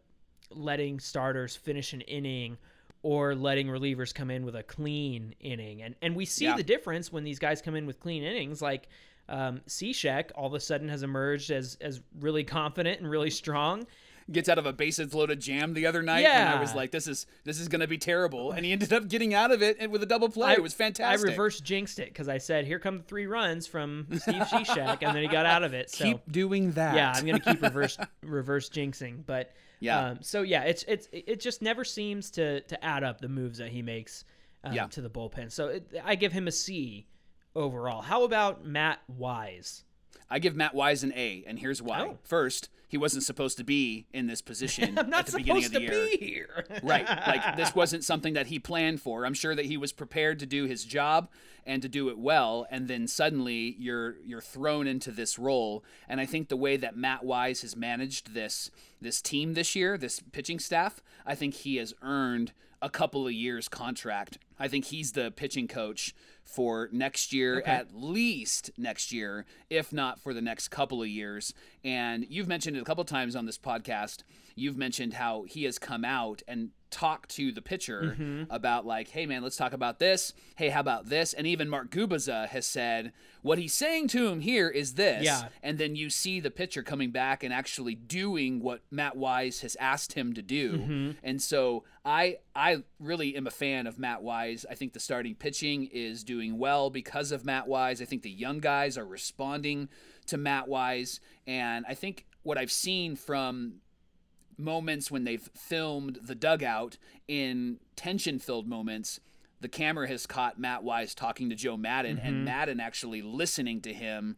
letting starters finish an inning or letting relievers come in with a clean inning. And and we see Yeah. the difference when these guys come in with clean innings. Like um, Cishek all of a sudden has emerged as as really [LAUGHS] confident and really strong. Gets out of a bases loaded jam the other night, and I was like, "This is this is gonna be terrible," and he ended up getting out of it and with a double play. it was fantastic. I reverse jinxed it because I said, "Here come the three runs from Steve Cishek," and then he got out of it. So [LAUGHS] Keep doing that. yeah, I'm gonna keep reverse reverse jinxing. But Yeah. um, so yeah, it's it's it just never seems to to add up the moves that he makes um, Yeah. to the bullpen. So it, I give him a C overall. How about Matt Wise? I give Matt Wise an A, and here's why. Oh. First, he wasn't supposed to be in this position [LAUGHS] I'm not at the beginning of the to year. be here. [LAUGHS] right. Like this [LAUGHS] wasn't something that he planned for. I'm sure that he was prepared to do his job and to do it well, and then suddenly you're you're thrown into this role. And I think the way that Matt Wise has managed this this team this year, this pitching staff, I think he has earned a couple of years contract. I think he's the pitching coach for next year, at least next year, if not for the next couple of years. And you've mentioned it a couple times on this podcast. You've mentioned how he has come out and talked to the pitcher mm-hmm. about like, hey man, let's talk about this. Hey, how about this? And even Mark Gubicza has said what he's saying to him here is this. Yeah. And then you see the pitcher coming back and actually doing what Matt Wise has asked him to do. Mm-hmm. And so I I really am a fan of Matt Wise. I think the starting pitching is doing well because of Matt Wise. I think the young guys are responding to Matt Wise. And I think what I've seen from moments when they've filmed the dugout in tension filled moments, the camera has caught Matt Wise talking to Joe Maddon and mm-hmm. Maddon actually listening to him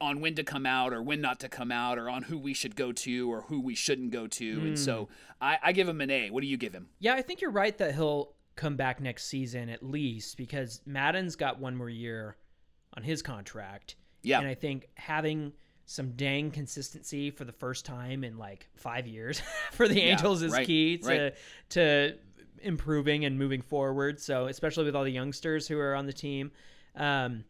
on when to come out or when not to come out or on who we should go to or who we shouldn't go to. And so mm. I, I give him an A. What do you give him? Yeah, I think you're right that he'll come back next season at least because Maddon's got one more year on his contract. Yeah. And I think having some dang consistency for the first time in like five years [LAUGHS] for the Yeah, Angels is right, key to right. to improving and moving forward. So especially with all the youngsters who are on the team. Um,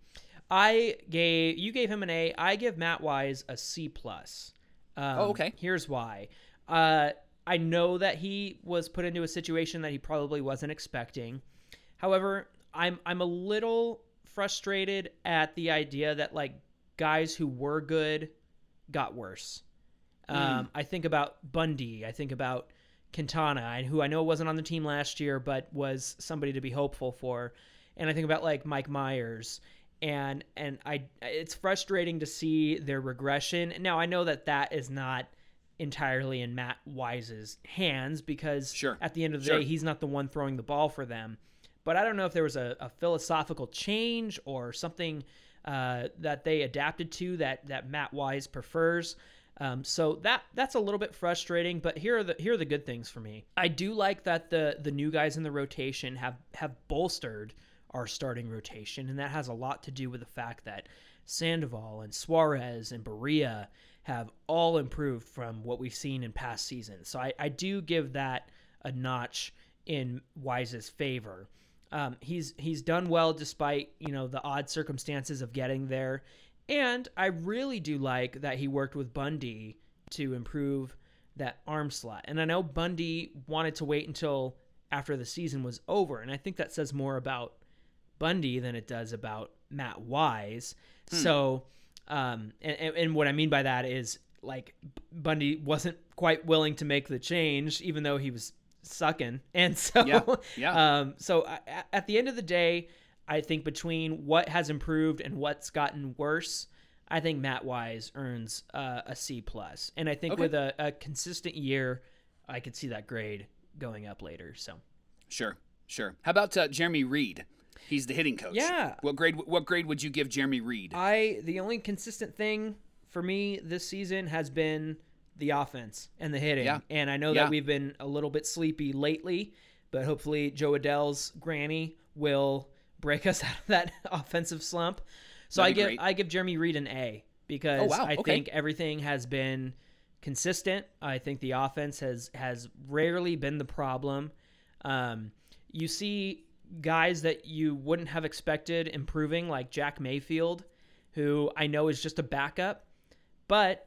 I gave you gave him an A. I give Matt Wise a C plus. Um, Oh, okay. Here's why. Uh, I know that he was put into a situation that he probably wasn't expecting. However, I'm I'm a little frustrated at the idea that like guys who were good got worse. Um, I think about Bundy. I think about Quintana, and who I know wasn't on the team last year, but was somebody to be hopeful for. And I think about like Mike Mayers, and and I it's frustrating to see their regression. Now I know that that is not entirely in Matt Wise's hands because Sure. at the end of the Sure. day he's not the one throwing the ball for them. But I don't know if there was a, a philosophical change or something uh, that they adapted to that that Matt Wise prefers. Um, so that that's a little bit frustrating. But here are the here are the good things for me. I do like that the the new guys in the rotation have have bolstered our starting rotation, and that has a lot to do with the fact that Sandoval and Suarez and Barria have all improved from what we've seen in past seasons. So I, I do give that a notch in Wise's favor. Um, he's he's done well despite you know the odd circumstances of getting there, and I really do like that he worked with Bundy to improve that arm slot. And I know Bundy wanted to wait until after the season was over, and I think that says more about Bundy than it does about Matt Wise. So Um, and, and, and what I mean by that is like Bundy wasn't quite willing to make the change, even though he was sucking. And [LAUGHS] so, Yeah, yeah. Um, so I- at the end of the day, I think between what has improved and what's gotten worse, I think Matt Wise earns uh, a C plus, and I think Okay. with a, a consistent year, I could see that grade going up later. So Sure, sure. How about uh, Jeremy Reed? He's the hitting coach. Yeah. What grade? What grade would you give Jeremy Reed? I the only consistent thing for me this season has been the offense and the hitting. Yeah. And I know Yeah. that we've been a little bit sleepy lately, but hopefully Jo Adell's granny will break [LAUGHS] us out of that [LAUGHS] offensive slump. So That'd I give great. I give Jeremy Reed an A because Oh, wow. I Okay. think everything has been consistent. I think the offense has has rarely been the problem. Um, you see guys that you wouldn't have expected improving, like Jack Mayfield, who I know is just a backup, but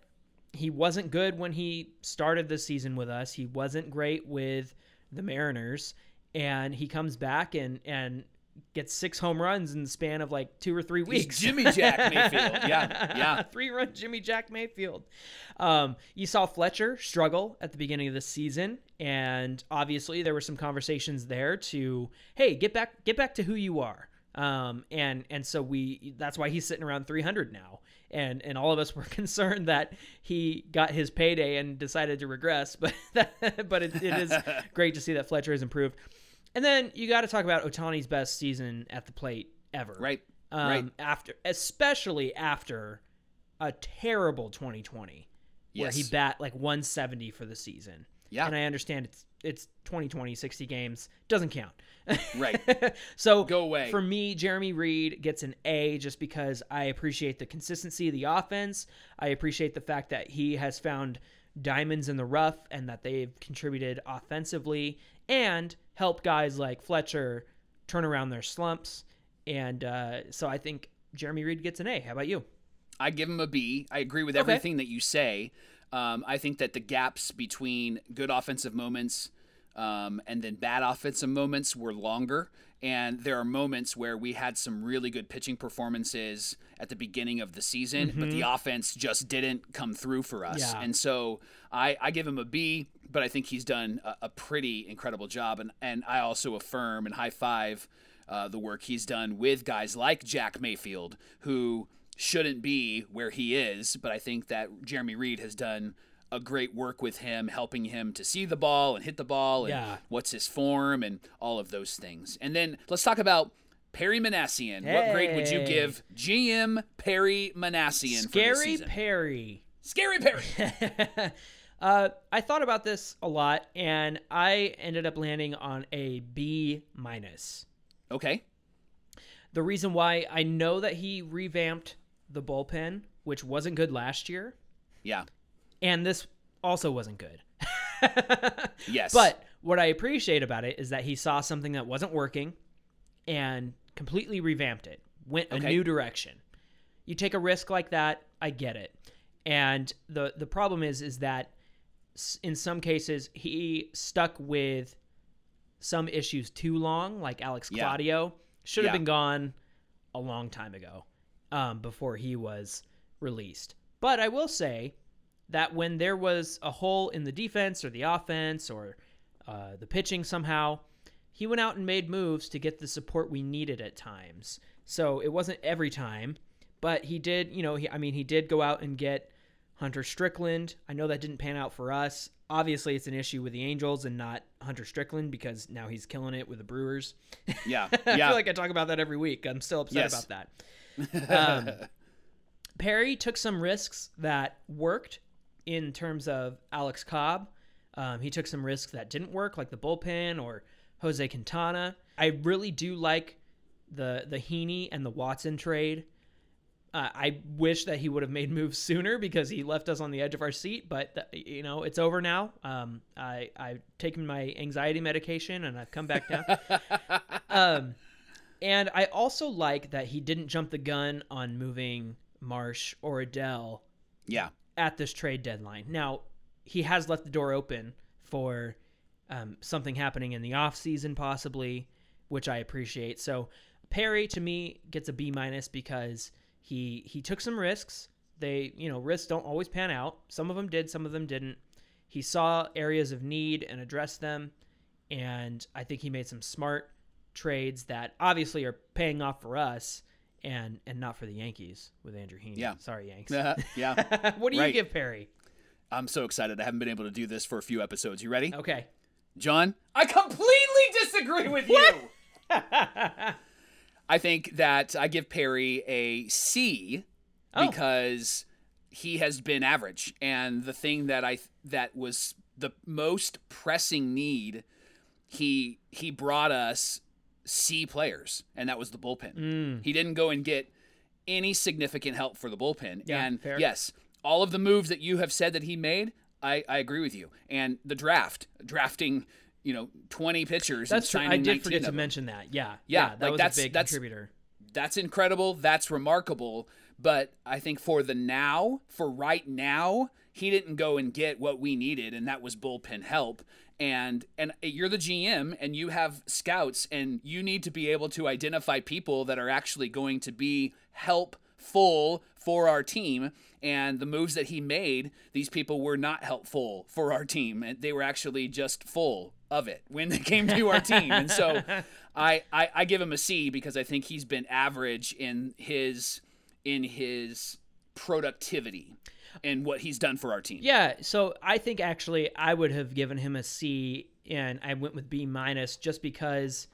he wasn't good when he started the season with us. He wasn't great with the Mariners, and he comes back and and gets six home runs in the span of like two or three weeks. He's. Jimmy Jack Mayfield. [LAUGHS] Yeah, yeah. [LAUGHS] three run Jimmy Jack Mayfield. Um, you saw Fletcher struggle at the beginning of the season, and obviously there were some conversations there to, hey, get back, get back to who you are. Um, and and so we that's why he's sitting around 300 now, and and all of us were [LAUGHS] concerned that he got his payday and decided to regress, but [LAUGHS] that, but it, it is [LAUGHS] great to see that Fletcher has improved. And then you got to talk about Ohtani's best season at the plate ever Right. um, Right. after especially after a terrible 2020 where he bat like 170 for the season Yeah. and i understand it's it's 2020 60 games doesn't count Right. [LAUGHS] so Go away. for me jeremy reed gets an a just because i appreciate the consistency of the offense i appreciate the fact that he has found diamonds in the rough and that they've contributed offensively and helped guys like fletcher turn around their slumps and uh, so i think jeremy reed gets an a how about you I give him a B. I agree with Okay. everything that you say. Um, I think that the gaps between good offensive moments um, and then bad offensive moments were longer. And there are moments where we had some really good pitching performances at the beginning of the season, but the offense just didn't come through for us. Mm-hmm. Yeah. And so I, I give him a B, but I think he's done a, a pretty incredible job. And, and I also affirm and high five uh, the work he's done with guys like Jack Mayfield, who shouldn't be where he is, but I think that Jeremy Reed has done a great work with him, helping him to see the ball and hit the ball and Yeah. what's his form and all of those things. And then let's talk about Perry Minasian. What grade would you give GM Perry Minasian for this scary perry Scary Perry. [LAUGHS] uh, I thought about this a lot, and I ended up landing on a B minus. Okay. The reason why I know that he revamped the bullpen, which wasn't good last year, Yeah. and this also wasn't good. [LAUGHS] Yes. But what I appreciate about it is that he saw something that wasn't working and completely revamped it, went a Okay. new direction. You take a risk like that, I get it. And the the problem is is that in some cases he stuck with some issues too long, like Alex Yeah. Claudio should have Yeah. been gone a long time ago, um, before he was released. But I will say that when there was a hole in the defense or the offense or uh, the pitching somehow, he went out and made moves to get the support we needed at times. So it wasn't every time, but he did, you know, he, I mean, he did go out and get Hunter Strickland. I know that didn't pan out for us. Obviously, it's an issue with the Angels and not Hunter Strickland because now he's killing it with the Brewers. yeah. [LAUGHS] I Yeah. feel like I talk about that every week. I'm still upset Yes. about that. Um, [LAUGHS] Perry took some risks that worked in terms of Alex Cobb. Um, he took some risks that didn't work, like the bullpen or Jose Quintana. I really do like the the Heaney and the Watson trade. Uh, I wish that he would have made [LAUGHS] moves sooner because he left us on the edge of our seat. But th- you know, it's over now. Um, I I've taken my anxiety medication and I've come back down. [LAUGHS] um, and I also like that he didn't jump the gun on moving Marsh or Adell yeah. at this trade deadline. Now, he has left the door open for um, something happening in the offseason, possibly, which I appreciate. So, Perry to me gets a B minus because he he took some risks. They, you know, risks don't always pan out. Some of them did, some of them didn't. He saw areas of need and addressed them, and I think he made some smart trades that obviously are paying off for us and and not for the Yankees with Andrew Heaney. Yeah. Sorry, Yanks. Uh-huh. [LAUGHS] yeah. what do you give Perry? I'm so excited. I haven't been able to do this for a few episodes. You ready? Okay. John? I completely disagree with you. [LAUGHS] I think that I give Perry a C Oh. because he has been average and the thing that I that was the most pressing need he he brought us C players and that was the bullpen. Mm. He didn't go and get any significant help for the bullpen. Yeah, and fair. yes, all of the moves that you have said that he made, I, I agree with you. And the draft, drafting, you know, 20 pitchers That's and true. I did forget to mention that. Yeah. Yeah, that like was that's- a big that's- contributor. That's incredible. That's remarkable. But I think for the now, for right now, he didn't go and get what we needed, and that was bullpen help. And and you're the GM, and you have scouts, and you need to be able to identify people that are actually going to be helpful for our team. And the moves that he made, these people were not helpful for our team, and they were actually just full of it when they came to our team. And so, [LAUGHS] I, I I give him a C because I think he's been average in his in his productivity and what he's done for our team. Yeah, so I think actually I would have given him a C, and I went with B minus just because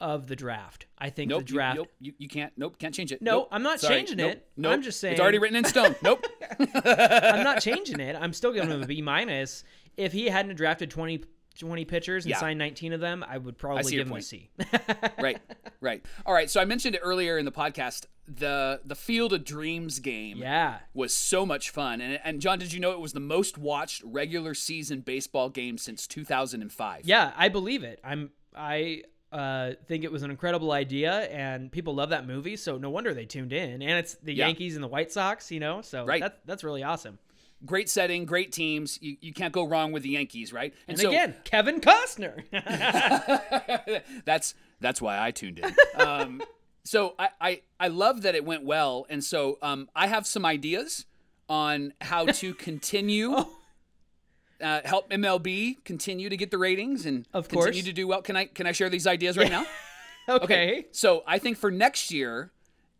of the draft. I think Nope, the you- draft. nope, you, you can't. Nope, can't change it. No, Nope, I'm not sorry, changing nope, it. Nope, I'm just saying- it's already written in stone. Nope. [LAUGHS] I'm not changing it. I'm still giving him a B [LAUGHS] minus. If he hadn't drafted 20, 20 pitchers and Yeah. signed 19 of them, I would probably your give him a. C. [LAUGHS] right, right. All right. So I mentioned it earlier in the podcast. The the Field of Dreams game yeah. was so much fun. And and John, did you know it was the most watched regular season baseball game since 2005? Yeah, I believe it. I'm I uh, think it was an incredible idea, and people love that movie, so no wonder they tuned in. And it's the Yeah. Yankees and the White Sox, you know, so Right. that's that's really awesome. Great setting, great teams. You, you can't go wrong with the Yankees, right? And so, again, Kevin Costner. [LAUGHS] that's that's why I tuned in. Um, [LAUGHS] so I, I I love that it went well, and so um, I have some ideas on how to [LAUGHS] continue. Oh. Uh, help MLB continue to get the ratings and Of course. continue to do well. Can I can I share these ideas right now? okay. So I think for next year,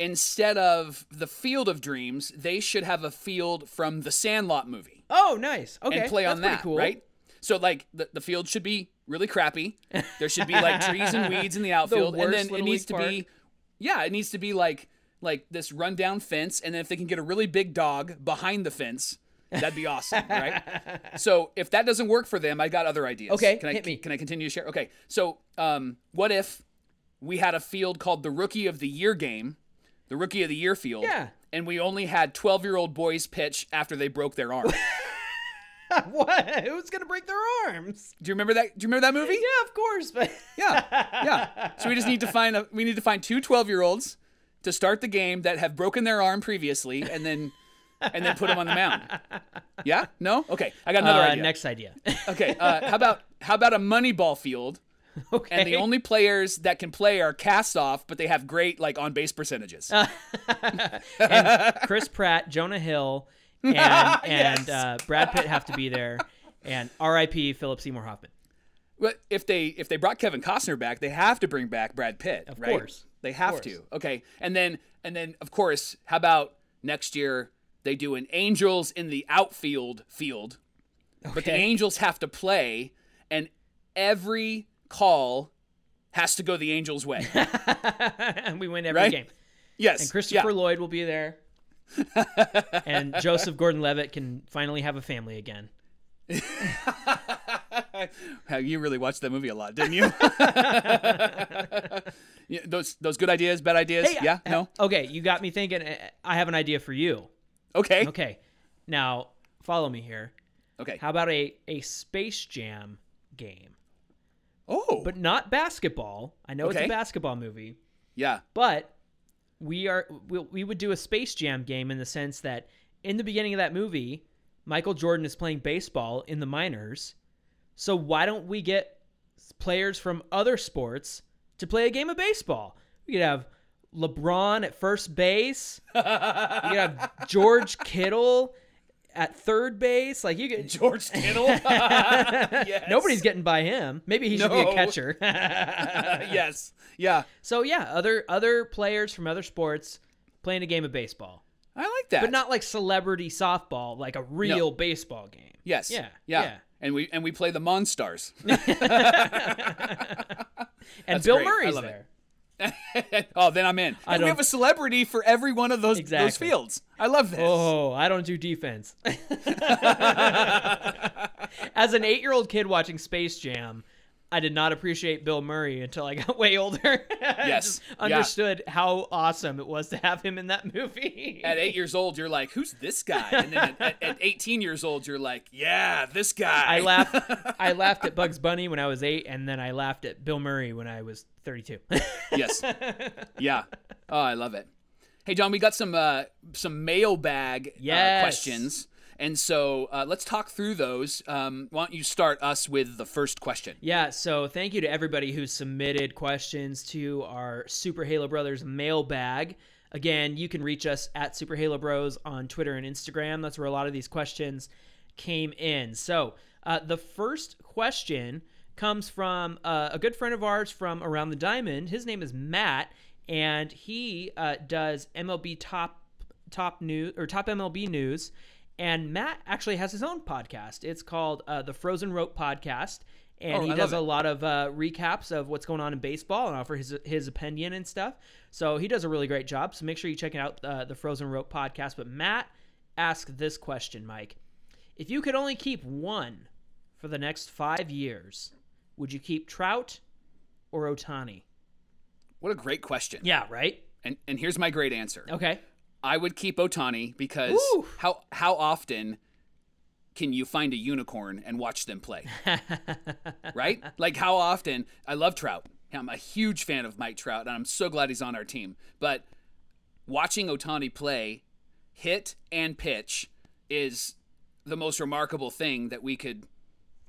instead of the Field of Dreams, they should have a field from the Sandlot movie Oh, nice. Okay. and play that's on that, cool. right? So like the, the field should be really crappy. There should be like trees and weeds in the [LAUGHS] outfield, and then it needs to League be, yeah, it needs to be like like this rundown fence, and then if they can get a really big dog behind the fence, that'd be awesome, [LAUGHS] right? So if that doesn't work for them, I got other ideas. Okay, can I hit me. can I continue to share? Okay, so um, what if we had a field called the Rookie of the Year game, the Rookie of the Year field, Yeah. and we only had twelve year old boys pitch after they broke their arm. [LAUGHS] what? Who's gonna break their arms? Do you remember that? Do you remember that movie? Yeah, of course, but [LAUGHS] Yeah, yeah. So we just need to find a, we need to find two 12 year olds to start the game that have broken their arm previously, and then and then put them on the mound. Yeah? No? Okay. I got another uh, idea. next idea. Okay. Uh, how about how about a money ball field? [LAUGHS] okay. And the only players that can play are cast off, but they have great like on base percentages. [LAUGHS] And Chris Pratt, Jonah Hill, [LAUGHS] and and Yes. uh, Brad Pitt have to be there. And R.I.P. Philip Seymour Hoffman. But if they if they brought Kevin Costner back, they have to bring back Brad Pitt, Of right? course. They have to. Okay. And then and then of course, how about next year they do an Angels in the outfield field. But the Angels have to play and every call has to go the Angels way. [LAUGHS] and we win every Right? game. Yes. And Christopher yeah. Lloyd will be there. [LAUGHS] and Joseph Gordon-Levitt can finally have a family again. [LAUGHS] How you really watched that movie a lot, didn't you? yeah, those those good ideas, bad ideas. Hey, yeah, uh, no. Okay, you got me thinking. I have an idea for you. Okay. Okay, now follow me here. Okay. How about a a Space Jam game, Oh. but not basketball? I know it's a basketball movie, yeah. but we are we, we would do a Space Jam game in the sense that in the beginning of that movie, Michael Jordan is playing baseball in the minors. So why don't we get players from other sports to play a game of baseball? We could have LeBron at first base. you could have [LAUGHS] George Kittle at third base. Like you get [LAUGHS] George Kittle. [LAUGHS] yes. Nobody's getting by him. Maybe he should be a catcher. [LAUGHS] yes. Yeah. so yeah, other other players from other sports playing a game of baseball, I like that. but not like celebrity softball, like a real baseball game. Yes. Yeah, Yeah. yeah. And we and we play the Monstars. And That's Bill great. Murray's there. it. [LAUGHS] oh, then I'm in. I And we have a celebrity for every one of those those fields. I love this. Oh, I don't do defense. [LAUGHS] [LAUGHS] As an eight-year-old kid watching Space Jam, I did not appreciate Bill Murray until I got [LAUGHS] way older. [LAUGHS] Yes. just Yeah. understood how awesome it was to have him in that [LAUGHS] movie. At eight years old, you're like, "Who's this guy?" And then at, at 18 years old, you're like, "Yeah, this guy." I laughed. I laughed at Bugs Bunny when I was eight, and then I laughed at Bill Murray when I was 32. yes. Yeah. Oh, I love it. Hey, John, we got some uh, some mailbag uh, Yes. questions, and so uh, let's talk through those. Um, why don't you start us with the first question? Yeah, so thank you to everybody who submitted questions to our Super Halo Brothers mailbag. Again, you can reach us at Super Halo Bros on Twitter and Instagram. That's where a lot of these questions came in. So, uh, the first question comes from uh, a good friend of ours from Around the Diamond. His name is Matt, and he uh, does MLB top top news or top MLB news. And Matt actually has his own podcast. It's called uh, the Frozen Rope Podcast, and Oh, he I does a lot of uh, recaps of what's going on in baseball and offer his his opinion and stuff. So he does a really great job. So make sure you check out uh, the Frozen Rope podcast. But Matt asked this question, Mike: If you could only keep one for the next five years, would you keep Trout or Ohtani? What a great question. Yeah, right. And and here's my great answer. Okay. I would keep Ohtani because how how often can you find a unicorn and watch them play? [LAUGHS] right? Like how often? I love Trout. I'm a huge fan of Mike Trout, and I'm so glad he's on our team. But watching Ohtani play, hit and pitch, is the most remarkable thing that we could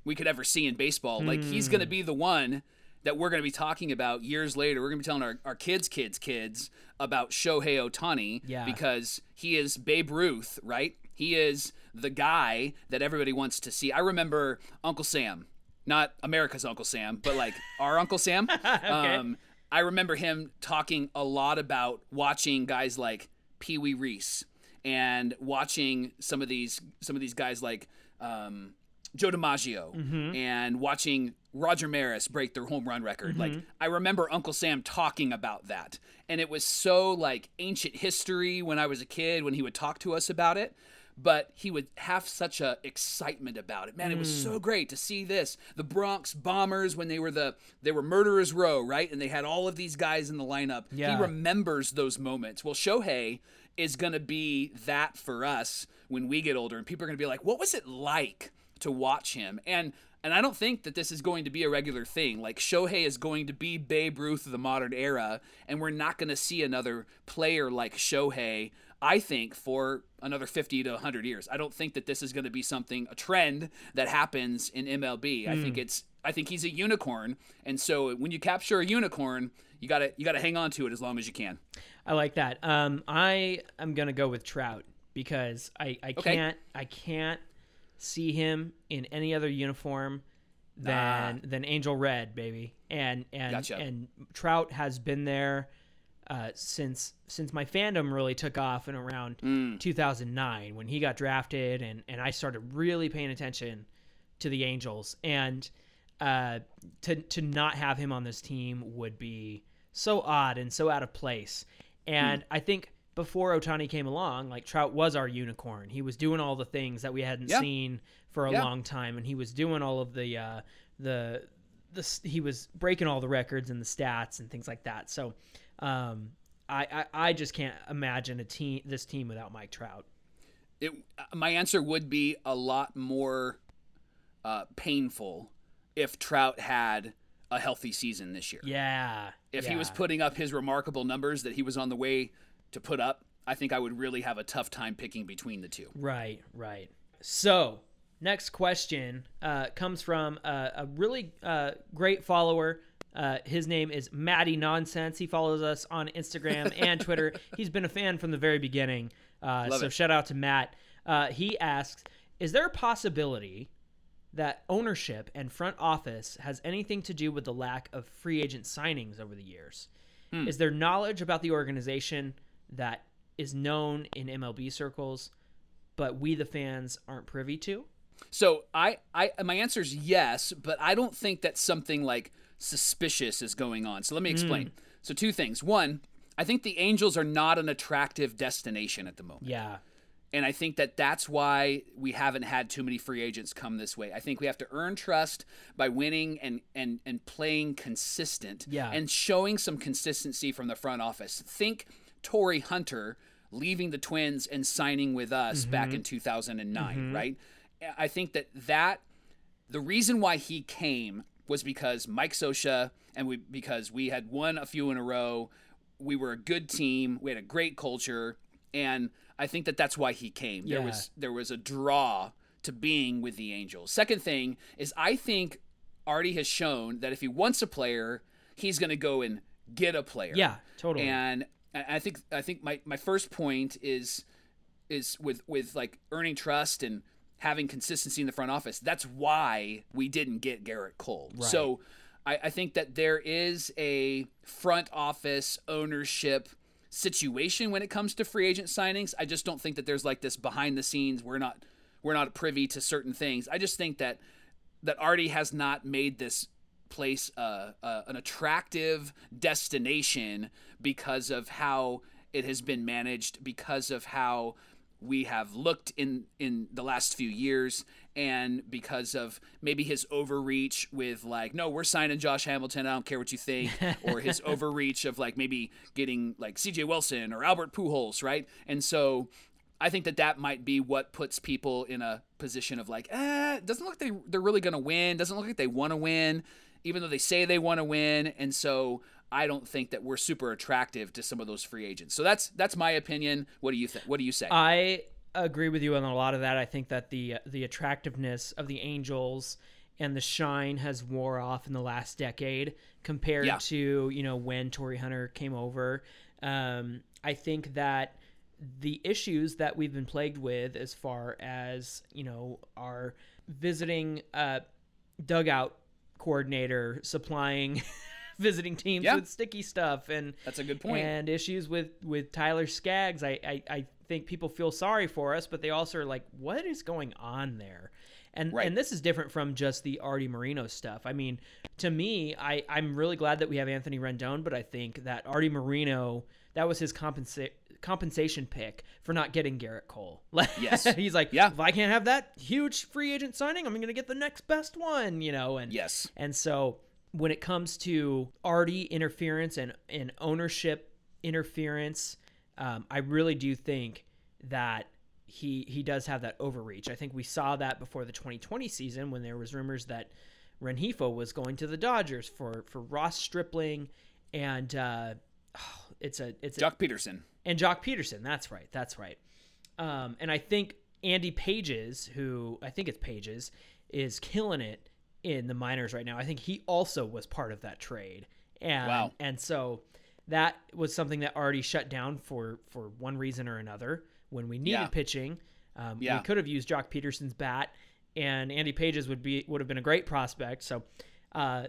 we could ever see in baseball. Like he's Hmm. going to be the one that we're going to be talking about years later. We're going to be telling our, our kids, kids, kids about Shohei Ohtani Yeah. because he is Babe Ruth, right? He is the guy that everybody wants to see. I remember Uncle Sam, not America's Uncle Sam, but like [LAUGHS] our Uncle Sam. um, I remember him talking a lot about watching guys like Pee Wee Reese and watching some of these some of these guys like um, Joe DiMaggio mm-hmm. and watching Roger Maris break their home run record. Like mm-hmm. I remember Uncle Sam talking about that. And it was so like ancient history when I was a kid when he would talk to us about it. But he would have such a excitement about it. Man, it was so mm. great to see this. The Bronx Bombers when they were the they were Murderers Row, right? And they had all of these guys in the lineup. Yeah. He remembers those moments. Well, Shohei is going to be that for us when we get older and people are going to be like, "What was it like to watch him?" And and I don't think that this is going to be a regular thing. Like Shohei is going to be Babe Ruth of the modern era, and we're not going to see another player like Shohei. I think for another 50 to 100 years. I don't think that this is going to be something a trend that happens in MLB. I think it's I think he's a unicorn, and so when you capture a unicorn, you got to you got to hang on to it as long as you can. I like that. Um, I am gonna go with Trout because I, I Okay. can't I can't see him in any other uniform than than Angel Red, baby. And and Gotcha. and Trout has been there uh, since since my fandom really took off in around Mm. 2009 when he got drafted and and I started really paying attention to the Angels and uh, to to not have him on this team would be so odd and so out of place. And Hmm. I think before Ohtani came along, like Trout was our unicorn. He was doing all the things that we hadn't Yeah. seen for a Yeah. long time, and he was doing all of the uh, the the he was breaking all the records and the stats and things like that. So. Um, I, I, I just can't imagine a team this team without Mike Trout. it, my answer would be a lot more uh, painful if Trout had a healthy season this year. Yeah. If he was putting up his remarkable numbers that he was on the way to put up, I think I would really have a tough time picking between the two. Right, right. So, next question uh, comes from a, a really uh, great follower Uh, his name is Matty Nonsense. He follows us on Instagram [LAUGHS] and Twitter. He's been a fan from the very beginning. Uh, so it. shout out to Matt. Uh, he asks, "Is there a possibility that ownership and front office has anything to do with the lack of free agent signings over the years? Hmm. Is there knowledge about the organization that is known in MLB circles, but we the fans aren't privy to?" So I, I, my answer is yes, but I don't think that something like suspicious is going on. So let me hmm. explain. So two things. One, I think the Angels are not an attractive destination at the moment. Yeah. And I think that that's why we haven't had too many free agents come this way. I think we have to earn trust by winning and and and playing consistent Yeah. and showing some consistency from the front office. Think Torii Hunter leaving the Twins and signing with us mm-hmm. back in 2009, mm-hmm. right? I think that that the reason why he came was because Mike Scioscia and we because we had won a few in a row. We were a good team. We had a great culture, and I think that that's why he came. There was there was a draw to being with the Angels. Second thing is I think Arte has shown that if he wants a player, he's going to go and get a player. Yeah, totally. And I I think I think my, my first point is is with with like earning trust and having consistency in the front office. That's why we didn't get Gerrit Cole. So I, I think that there is a front office ownership situation when it comes to free agent signings. I just don't think that there's like this behind the scenes. We're not we're not privy to certain things. I just think that that Arte has not made this place uh, uh, an attractive destination because of how it has been managed, because of how we have looked in in the last few years, and because of maybe his overreach with like, no, we're signing Josh Hamilton. I don't care what you think, [LAUGHS] or his overreach of like maybe getting like C.J. Wilson or Albert Pujols, right? And so I think that that might be what puts people in a position of like, eh, doesn't look like they, they're really going to win. Doesn't look like they want to win, even though they say they want to win. And so I don't think that we're super attractive to some of those free agents. So that's that's my opinion. What do you think? What do you say? I agree with you on a lot of that. I think that the the attractiveness of the Angels and the shine has wore off in the last decade compared Yeah. to you know when Torii Hunter came over. Um, I think that the issues that we've been plagued with, as far as you know, our visiting uh, dugout coordinator supplying [LAUGHS] visiting teams Yeah. with sticky stuff and That's a good point. and issues with with Tyler Skaggs. I, I I think people feel sorry for us, but they also are like, what is going on there? And Right. and this is different from just the Arte Moreno stuff. I mean, to me, I I'm really glad that we have Anthony Rendon, but I think that Arte Moreno that was his compensa- compensation pick for not getting Gerrit Cole. [LAUGHS] Yes. he's like, Yeah. if I can't have that huge free agent signing, I'm going to get the next best one, you know. And yes. and so when it comes to Arte interference and, and ownership interference, um, I really do think that he he does have that overreach. I think we saw that before the 2020 season when there was rumors that Rengifo was going to the Dodgers for for Ross Stripling and uh, [SIGHS] it's a it's a, Joc Pederson. And Joc Pederson. That's right. That's right. Um, and I think Andy Pages, who I think it's Pages, is killing it in the minors right now. I think he also was part of that trade. And, Wow. And so that was something that already shut down for for one reason or another when we needed Yeah. pitching. Um, Yeah. We could have used Joc Pederson's bat, and Andy Pages would be would have been a great prospect. So uh,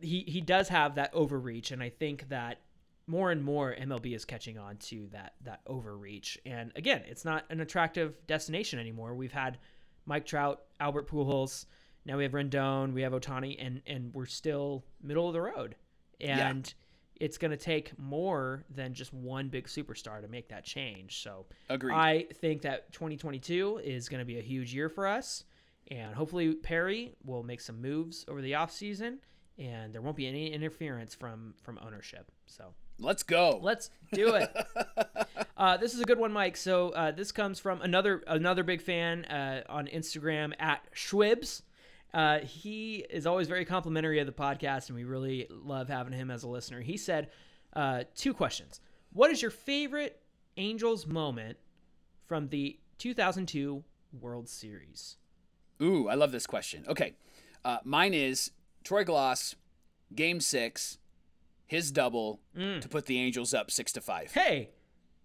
he he does have that overreach, and I think that more and more MLB is catching on to that that overreach. And again, it's not an attractive destination anymore. We've had Mike Trout, Albert Pujols, now we have Rendon, we have Ohtani, and and we're still middle of the road. And it's going to take more than just one big superstar to make that change. So Agreed. I think that 2022 is going to be a huge year for us. And hopefully Perry will make some moves over the offseason and there won't be any interference from from ownership. So Let's go. let's do it. [LAUGHS] uh, this is a good one, Mike. So uh, this comes from another another big fan uh, on Instagram at Schwibs. Uh, he is always very complimentary of the podcast, and we really love having him as a listener. He said uh, two questions. What is your favorite Angels moment from the 2002 World Series? Ooh, I love this question. Okay. Uh, mine is Troy Glaus game six, his double to put the Angels up six to five. Hey,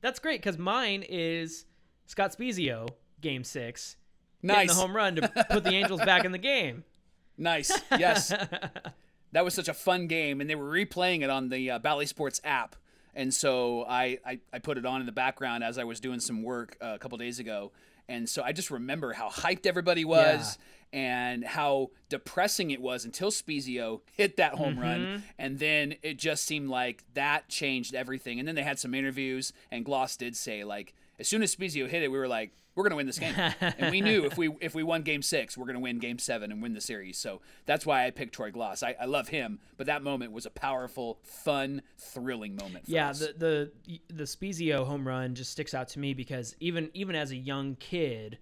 that's great because mine is Scott Spiezio, game six, getting Nice. the home run to put the Angels back in the game. [LAUGHS] Nice. Yes. [LAUGHS] that was such a fun game, and they were replaying it on the uh, Bally Sports app. And so I, I, I put it on in the background as I was doing some work uh, a couple days ago. And so I just remember how hyped everybody was and how depressing it was until Spiezio hit that home mm-hmm. run. And then it just seemed like that changed everything. And then they had some interviews, and Glaus did say, like, as soon as Spiezio hit it, we were like, we're gonna win this game, and we knew if we [LAUGHS] if we won Game Six, we're gonna win Game Seven and win the series. So that's why I picked Troy Glaus. I, I love him, but that moment was a powerful, fun, thrilling moment. For Yeah, us. the the the Spiezio home run just sticks out to me because even even as a young kid,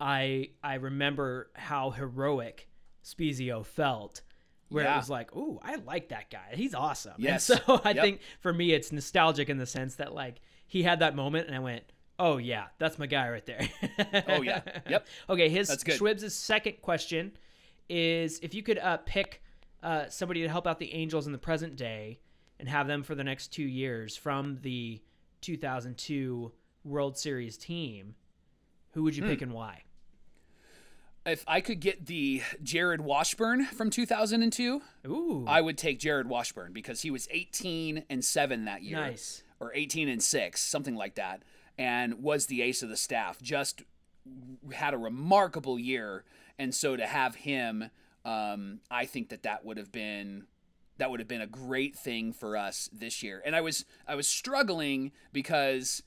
I I remember how heroic Spiezio felt. Where it was like, "Ooh, I like that guy. He's awesome." Yes. And so [LAUGHS] I Yep. think for me, it's nostalgic in the sense that like he had that moment, and I went, "Oh yeah, that's my guy right there." [LAUGHS] Oh, yeah. Yep. [LAUGHS] Okay, his That's good. Schwibs' second question is if you could uh, pick uh, somebody to help out the Angels in the present day and have them for the next two years from the 2002 World Series team, who would you Hmm. pick and why? if I could get the Jarrod Washburn from 2002, Ooh, I would take Jarrod Washburn because he was 18 and seven that year. nice. or 18 and 6, something like that, and was the ace of the staff. Just had a remarkable year, and so to have him, um, I think that that would have been that would have been a great thing for us this year. And I was I was struggling because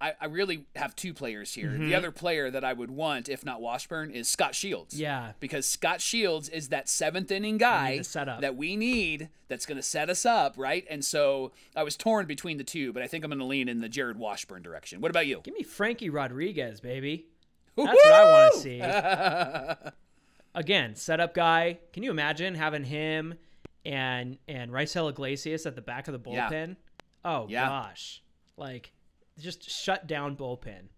I, I really have two players here. Mm-hmm. The other player that I would want, if not Washburn, is Scot Shields Yeah. because Scot Shields is that seventh inning guy that we need that's going to set us up, right? And so I was torn between the two, but I think I'm going to lean in the Jarrod Washburn direction. What about you? Give me Frankie Rodriguez, baby. That's what I want to see. [LAUGHS] Again, setup guy. Can you imagine having him and and Raisel Iglesias at the back of the Yeah. bullpen? Oh Yeah. gosh, like just shut down bullpen.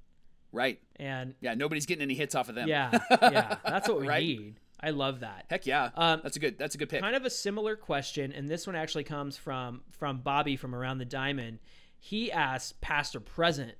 Right. And Yeah, nobody's getting any hits off of them. yeah, [LAUGHS] yeah, that's what we Right? need. I love that. Heck yeah. Um, that's a good that's a good pick. kind of a similar question and this one actually comes from from bobby from around the diamond he asked past or present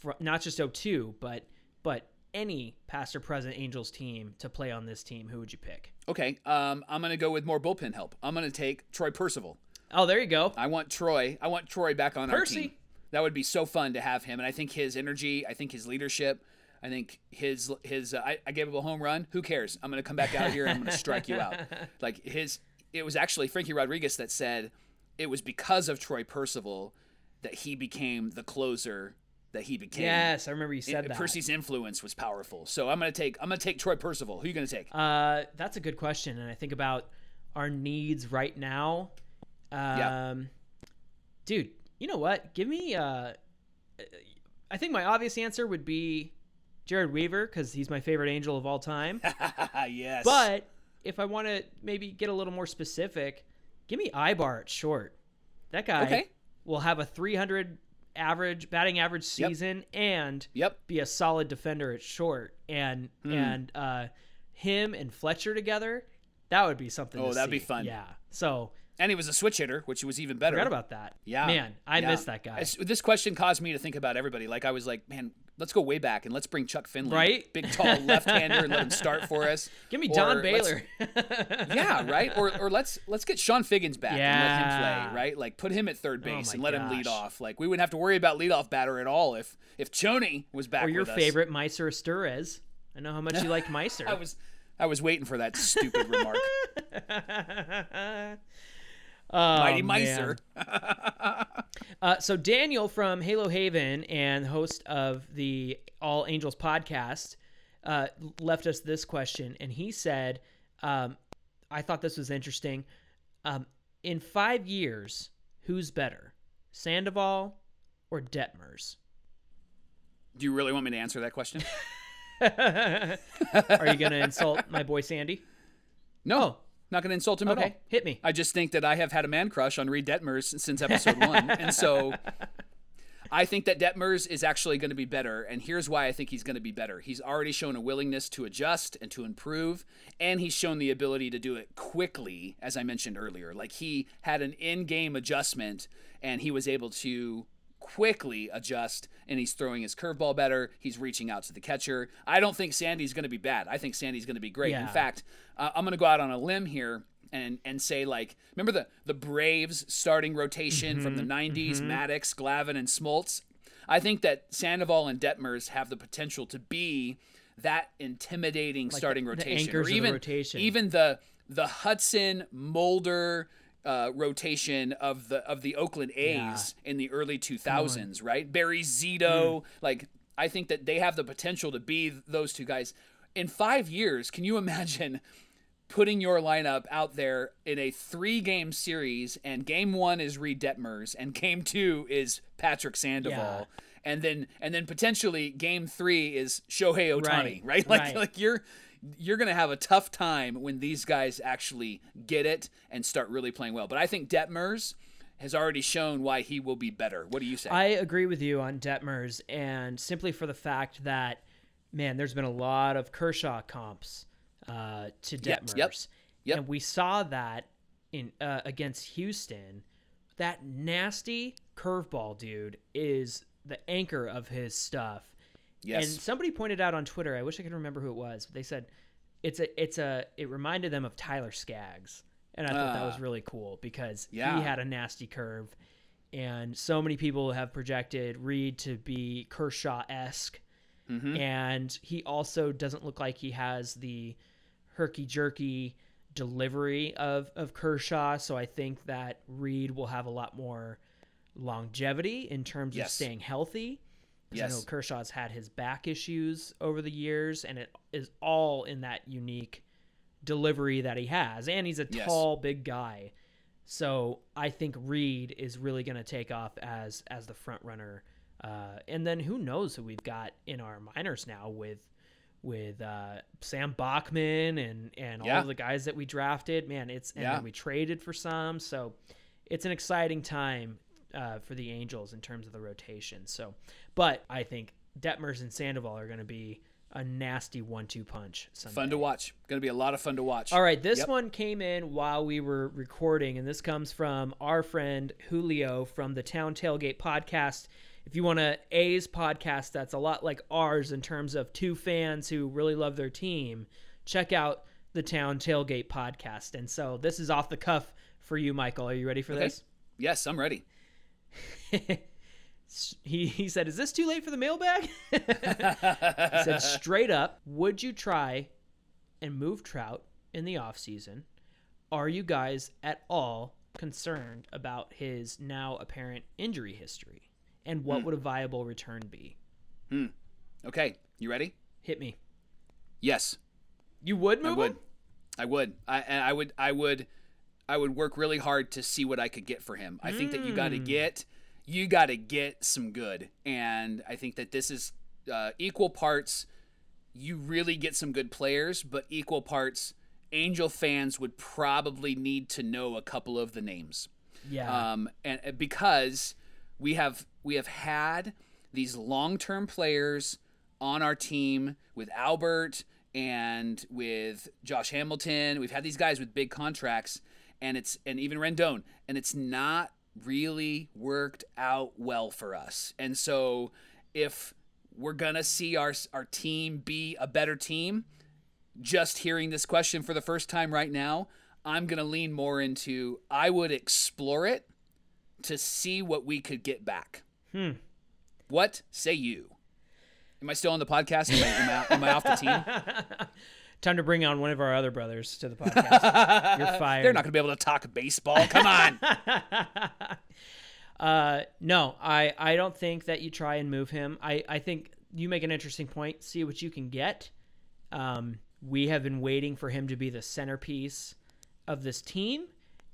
fr not just 02 but but any past or present angels team to play on this team who would you pick Okay. Um, I'm going to go with more bullpen help. I'm going to take Troy Percival. oh there you go I want Troy. I want Troy back on our Percy. team. That would be so fun to have him, and I think his energy, I think his leadership, I think his his. Uh, I, I gave him a home run. Who cares? I'm going to come back out here and I'm going to strike you out. [LAUGHS] Like his. It was actually Frankie Rodriguez that said it was because of Troy Percival that he became the closer that he became. yes i remember you said It- that Percy's influence was powerful. So I'm going to take I'm going to take Troy Percival. Who are you going to take? uh that's a good question and i think about our needs right now um Yeah. dude you know what give me uh i think my obvious answer would be jered weaver because he's my favorite angel of all time [LAUGHS] yes. But if I want to maybe get a little more specific, give me Aybar at short. That guy Okay. will have a 300 average batting average Yep. season and Yep. be a solid defender at short. And Hmm. and uh, him and Fletcher together, that would be something. Oh, that'd be fun. Yeah. So And he was a switch hitter, which was even better. forgot about that. Yeah. Man, I yeah. miss that guy. It's- this question caused me to think about everybody. Like I was like, man, let's go way back and let's bring Chuck Finley, Right? Big tall [LAUGHS] left-hander, and let him start for us. Give me Don Baylor. [LAUGHS] yeah, right. Or or let's let's get Chone Figgins back and let him play. Right, like put him at third oh base my and let him lead off. Like we wouldn't have to worry about leadoff batter at all if if Choney was back. or your favorite Maicer Izturis. I know how much you like [LAUGHS] Maicer. I was I was waiting for that stupid remark. Oh, Mighty man. Maicer. [LAUGHS] Uh, so Daniel from Halos Heaven and host of the All Angels podcast uh, left us this question, and he said, um, "I thought this was interesting. Um, in five years, who's better, Sandoval or Detmers? Do you really want me to answer that question? [LAUGHS] Are you gonna insult my boy Sandy? No, not going to insult him at all. Okay, hit me. I just think that I have had a man crush on Reid Detmers since episode one, and so [LAUGHS] I think that Detmers is actually going to be better, and here's why I think he's going to be better. He's already shown a willingness to adjust and to improve, and he's shown the ability to do it quickly, as I mentioned earlier. Like he had an in-game adjustment, and he was able to quickly adjust, and he's throwing his curveball better. He's reaching out to the catcher. I don't think Sandy's going to be bad. I think Sandy's going to be great. In fact, uh, I'm going to go out on a limb here and and say like remember the the Braves starting rotation from the Mm-hmm, 90s Maddux, Glavine and Smoltz I think that Sandoval and Detmers have the potential to be that intimidating starting the rotation anchors or of the even rotation. even the the Hudson Mulder uh, rotation of the of the Oakland A's in the early 2000s, right? Barry Zito, Hmm. like I think that they have the potential to be those two guys. In 5 years, can you imagine [LAUGHS] putting your lineup out there in a three game series and game one is Reid Detmers and game two is Patrick Sandoval. Yeah. And then and then potentially game three is Shohei Ohtani, Right, right? [LAUGHS] Like right. like you're you're gonna have a tough time when these guys actually get it and start really playing well. But I think Detmers has already shown why he will be better. What do you say? I agree with you on Detmers, and simply for the fact that, man, there's been a lot of Kershaw comps uh, to Yep, Detmers, yep, yep. and we saw that in uh, against Houston. That nasty curveball, dude, is the anchor of his stuff. Yes. And somebody pointed out on Twitter, I wish I could remember who it was, but they said it's a it's a it reminded them of Tyler Skaggs. And I thought that was Ah. really cool because Yeah. he had a nasty curve. And so many people have projected Reid to be Kershaw esque. Mhm. And he also doesn't look like he has the herky jerky delivery of, of Kershaw. So I think that Reid will have a lot more longevity in terms of staying healthy. 'Cause I know Yes. Kershaw's had his back issues over the years, and it is all in that unique delivery that he has. And he's a Yes. tall, big guy. So I think Reid is really going to take off as as the front runner. Uh, and then who knows who we've got in our minors now with with uh, Sam Bachman and and all Yeah. of the guys that we drafted. Man, it's and Yeah. then we traded for some. So it's an exciting time uh, for the Angels in terms of the rotation. So, but I think Detmers and Sandoval are going to be a nasty one-two punch. Sunday. fun to watch. Going to be a lot of fun to watch. All right, this Yep. one came in while we were recording, and this comes from our friend Julio from the Town Tailgate podcast. If you want a A's podcast that's a lot like ours in terms of two fans who really love their team, check out the Town Tailgate podcast. And so this is off the cuff for you, Michael. Are you ready for Okay. this? Yes, I'm ready. [LAUGHS] he, he said, Is this too late for the mailbag? [LAUGHS] he said, Straight up, would you try and move Trout in the offseason? Are you guys at all concerned about his now apparent injury history? And what would a viable return be? Hmm. Okay, you ready? Hit me. Yes. You would move I would. him? I would. I I would. I would. I would work really hard to see what I could get for him. I think that you got to Mm. get. You got to get some good, and I think that this is uh, equal parts. You really get some good players, but equal parts. Angel fans would probably need to know a couple of the names Yeah. um, and and because we have we have had these long-term players on our team with Albert and with Josh Hamilton. We've had these guys with big contracts, and it's and even Rendon, and it's not really worked out well for us. And so, if we're gonna see our our team be a better team, just hearing this question for the first time right now, I'm going to lean more into I would explore it to see what we could get back. Hmm. What say you? Am I still on the podcast? Am I, am I, am I off the team? [LAUGHS] Time to bring on one of our other brothers to the [LAUGHS] podcast. You're fired. They're not going to be able to talk baseball. Come on. [LAUGHS] Uh, no, I, I don't think that you try and move him. I, I think you make an interesting point. See what you can get. Um, we have been waiting for him to be the centerpiece of this team,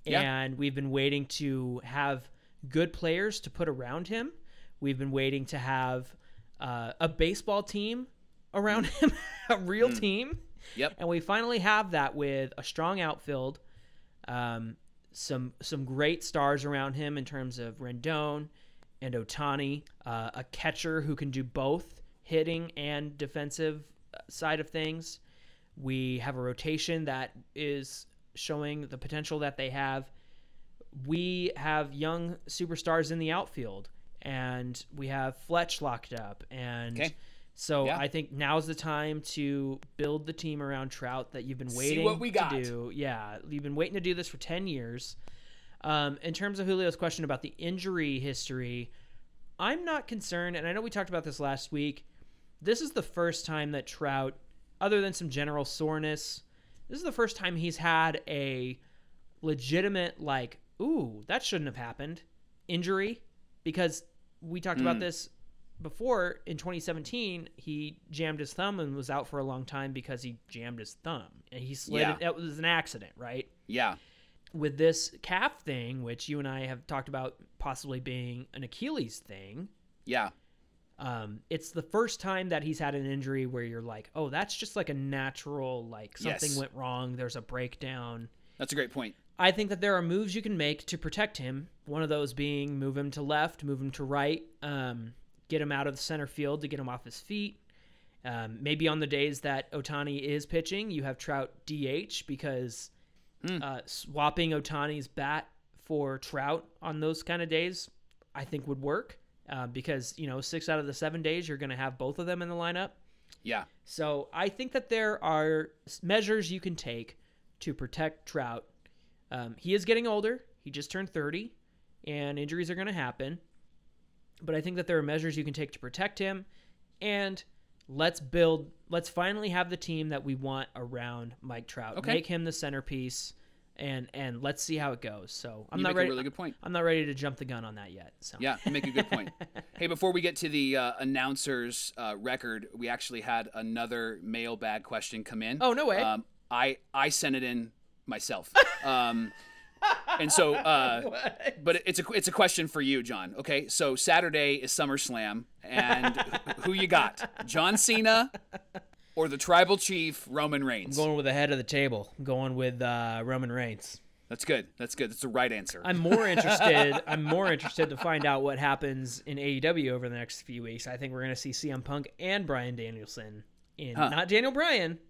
Yeah. and we've been waiting to have good players to put around him. We've been waiting to have uh, a baseball team around [LAUGHS] him, a real team. Yep. And we finally have that with a strong outfield, um, some some great stars around him in terms of Rendon and Ohtani, uh, a catcher who can do both hitting and defensive uh, side of things. We have a rotation that is showing the potential that they have. We have young superstars in the outfield, and we have Fletch locked up. And Okay. So Yeah. I think now's the time to build the team around Trout that you've been waiting what we got. to do. Yeah, you've been waiting to do this for 10 years. Um, in terms of Julio's question about the injury history, I'm not concerned, and I know we talked about this last week. This is the first time that Trout, other than some general soreness, this is the first time he's had a legitimate, like, ooh, that shouldn't have happened injury. Because we talked about this before in 2017, he jammed his thumb and was out for a long time because he jammed his thumb. And he slid Yeah. it. It was an accident, right? Yeah. with this calf thing, which you and I have talked about possibly being an Achilles thing, Yeah. um, it's the first time that he's had an injury where you're like, oh, that's just like a natural, like something Yes. went wrong. There's a breakdown. That's a great point. I think that there are moves you can make to protect him. One of those being move him to left, move him to right, um, get him out of the center field to get him off his feet. Um, maybe on the days that Ohtani is pitching, you have Trout DH because uh, swapping Ohtani's bat for Trout on those kind of days, I think would work uh, because you know six out of the seven days you're going to have both of them in the lineup. Yeah. So I think that there are measures you can take to protect Trout. Um, he is getting older. He just turned 30, and injuries are going to happen. But I think that there are measures you can take to protect him. And let's build, let's finally have the team that we want around Mike Trout. Okay. Make him the centerpiece, and and let's see how it goes. So I'm you not ready. really good point. I'm not ready to jump the gun on that yet. So Yeah, you make a good point. [LAUGHS] hey, before we get to the uh, announcers uh, record, we actually had another mailbag question come in. Oh, no way. Um, I I sent it in myself. [LAUGHS] Um, and so, [LAUGHS] uh, but it's a it's a question for you, John. Okay, so Saturday is SummerSlam, and who you got, John Cena or the Tribal Chief Roman Reigns? I'm going with the head of the table. I'm going with uh, Roman Reigns. That's good. That's good. That's the right answer. I'm more interested. I'm more interested to find out what happens in AEW over the next few weeks. I think we're going to see CM Punk and Bryan Danielson in not Daniel Bryan,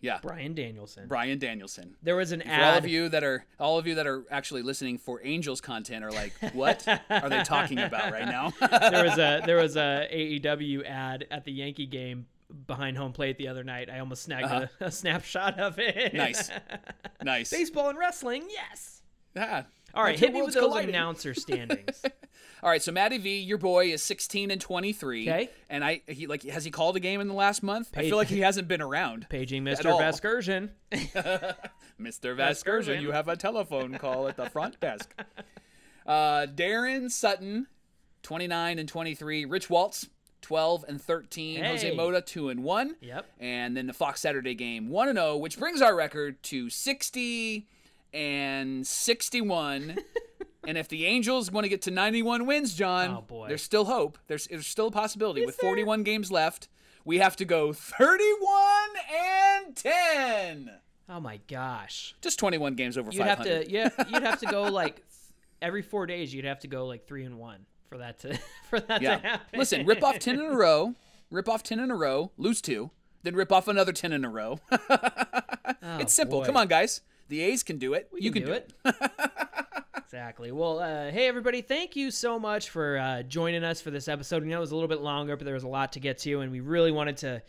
yeah, Bryan Danielson. Bryan Danielson. There was an For all of you that are all of you that are actually listening for Angels content are like, what are they talking about right now? [LAUGHS] there was a there was a AEW ad at the Yankee game behind home plate the other night. I almost snagged a, a snapshot of it. Uh-huh. Nice. [LAUGHS] nice. Baseball and wrestling, yes. Yeah. All right, hit me with those colliding. announcer standings. [LAUGHS] All right, so Matty V, your boy is 16 and 23. Okay. And I he like has he called a game in the last month? I feel like he hasn't been around. Paging Mr. all. [LAUGHS] Mr. Vasgersian, you have a telephone call at the front desk. [LAUGHS] Uh, Daron Sutton, 29 and 23. Rich Waltz, 12 and 13. Jose Hey. Mota, 2 and 1. Yep. And then the Fox Saturday game, 1 and 0, which brings our record to 60 and 61. [LAUGHS] and if the Angels want to get to 91 wins, John, Oh, boy. there's still hope. There's, there's still a possibility. With there? 41 games left, we have to go 31 and 10. Oh my gosh. Just 21 games over You'd 500. have to yeah, [LAUGHS] you'd have to go like every 4 days you'd have to go like 3 and 1 for that to [LAUGHS] for that Yeah. to happen. Listen, rip off 10 in a row, rip off 10 in a row, lose two, then rip off another 10 in a row. [LAUGHS] Oh, it's simple. Oh, boy. Come on, guys. The A's can do it. We you can do it. Exactly. Well, uh, hey everybody, thank you so much for uh, joining us for this episode. We know it was a little bit longer, but there was a lot to get to, and we really wanted to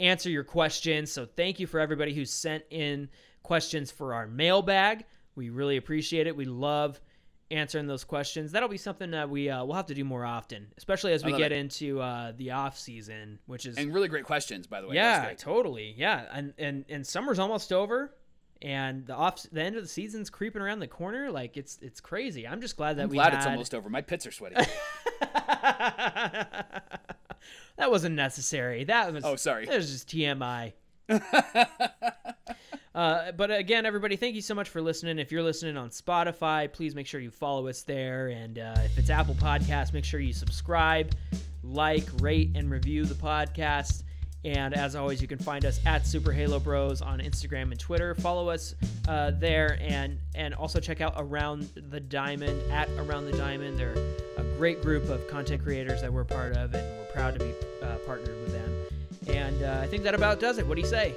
answer your questions. So thank you for everybody who sent in questions for our mailbag. We really appreciate it. We love answering those questions. That'll be something that we uh, we'll have to do more often, especially as we get it. into uh, the off season, which is And really great questions, by the way. Yeah, totally. Yeah, and and and summer's almost over, and the off the end of the season's creeping around the corner. Like it's it's crazy. I'm just glad that I'm we glad had... it's almost over. My pits are sweaty. [LAUGHS] that wasn't necessary. That was Oh, sorry. That was just TMI. [LAUGHS] Uh, but again, everybody, thank you so much for listening. If you're listening on Spotify, please make sure you follow us there. And uh, if it's Apple Podcasts, make sure you subscribe, like, rate, and review the podcast. And as always, you can find us at Super Halo Bros on Instagram and Twitter. Follow us uh, there, and and also check out Around the Diamond at Around the Diamond. They're a great group of content creators that we're part of, and we're proud to be uh, partnered with them. And uh, I think that about does it. What do you say?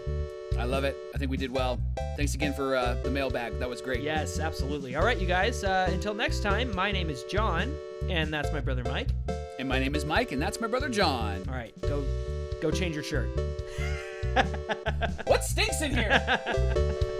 I love it. I think we did well. Thanks again for uh, the mailbag. That was great. Yes, absolutely. All right, you guys. Uh, until next time, my name is John, and that's my brother Mike. And my name is Mike, and that's my brother John. All right, go go change your shirt. what stinks in here? [LAUGHS]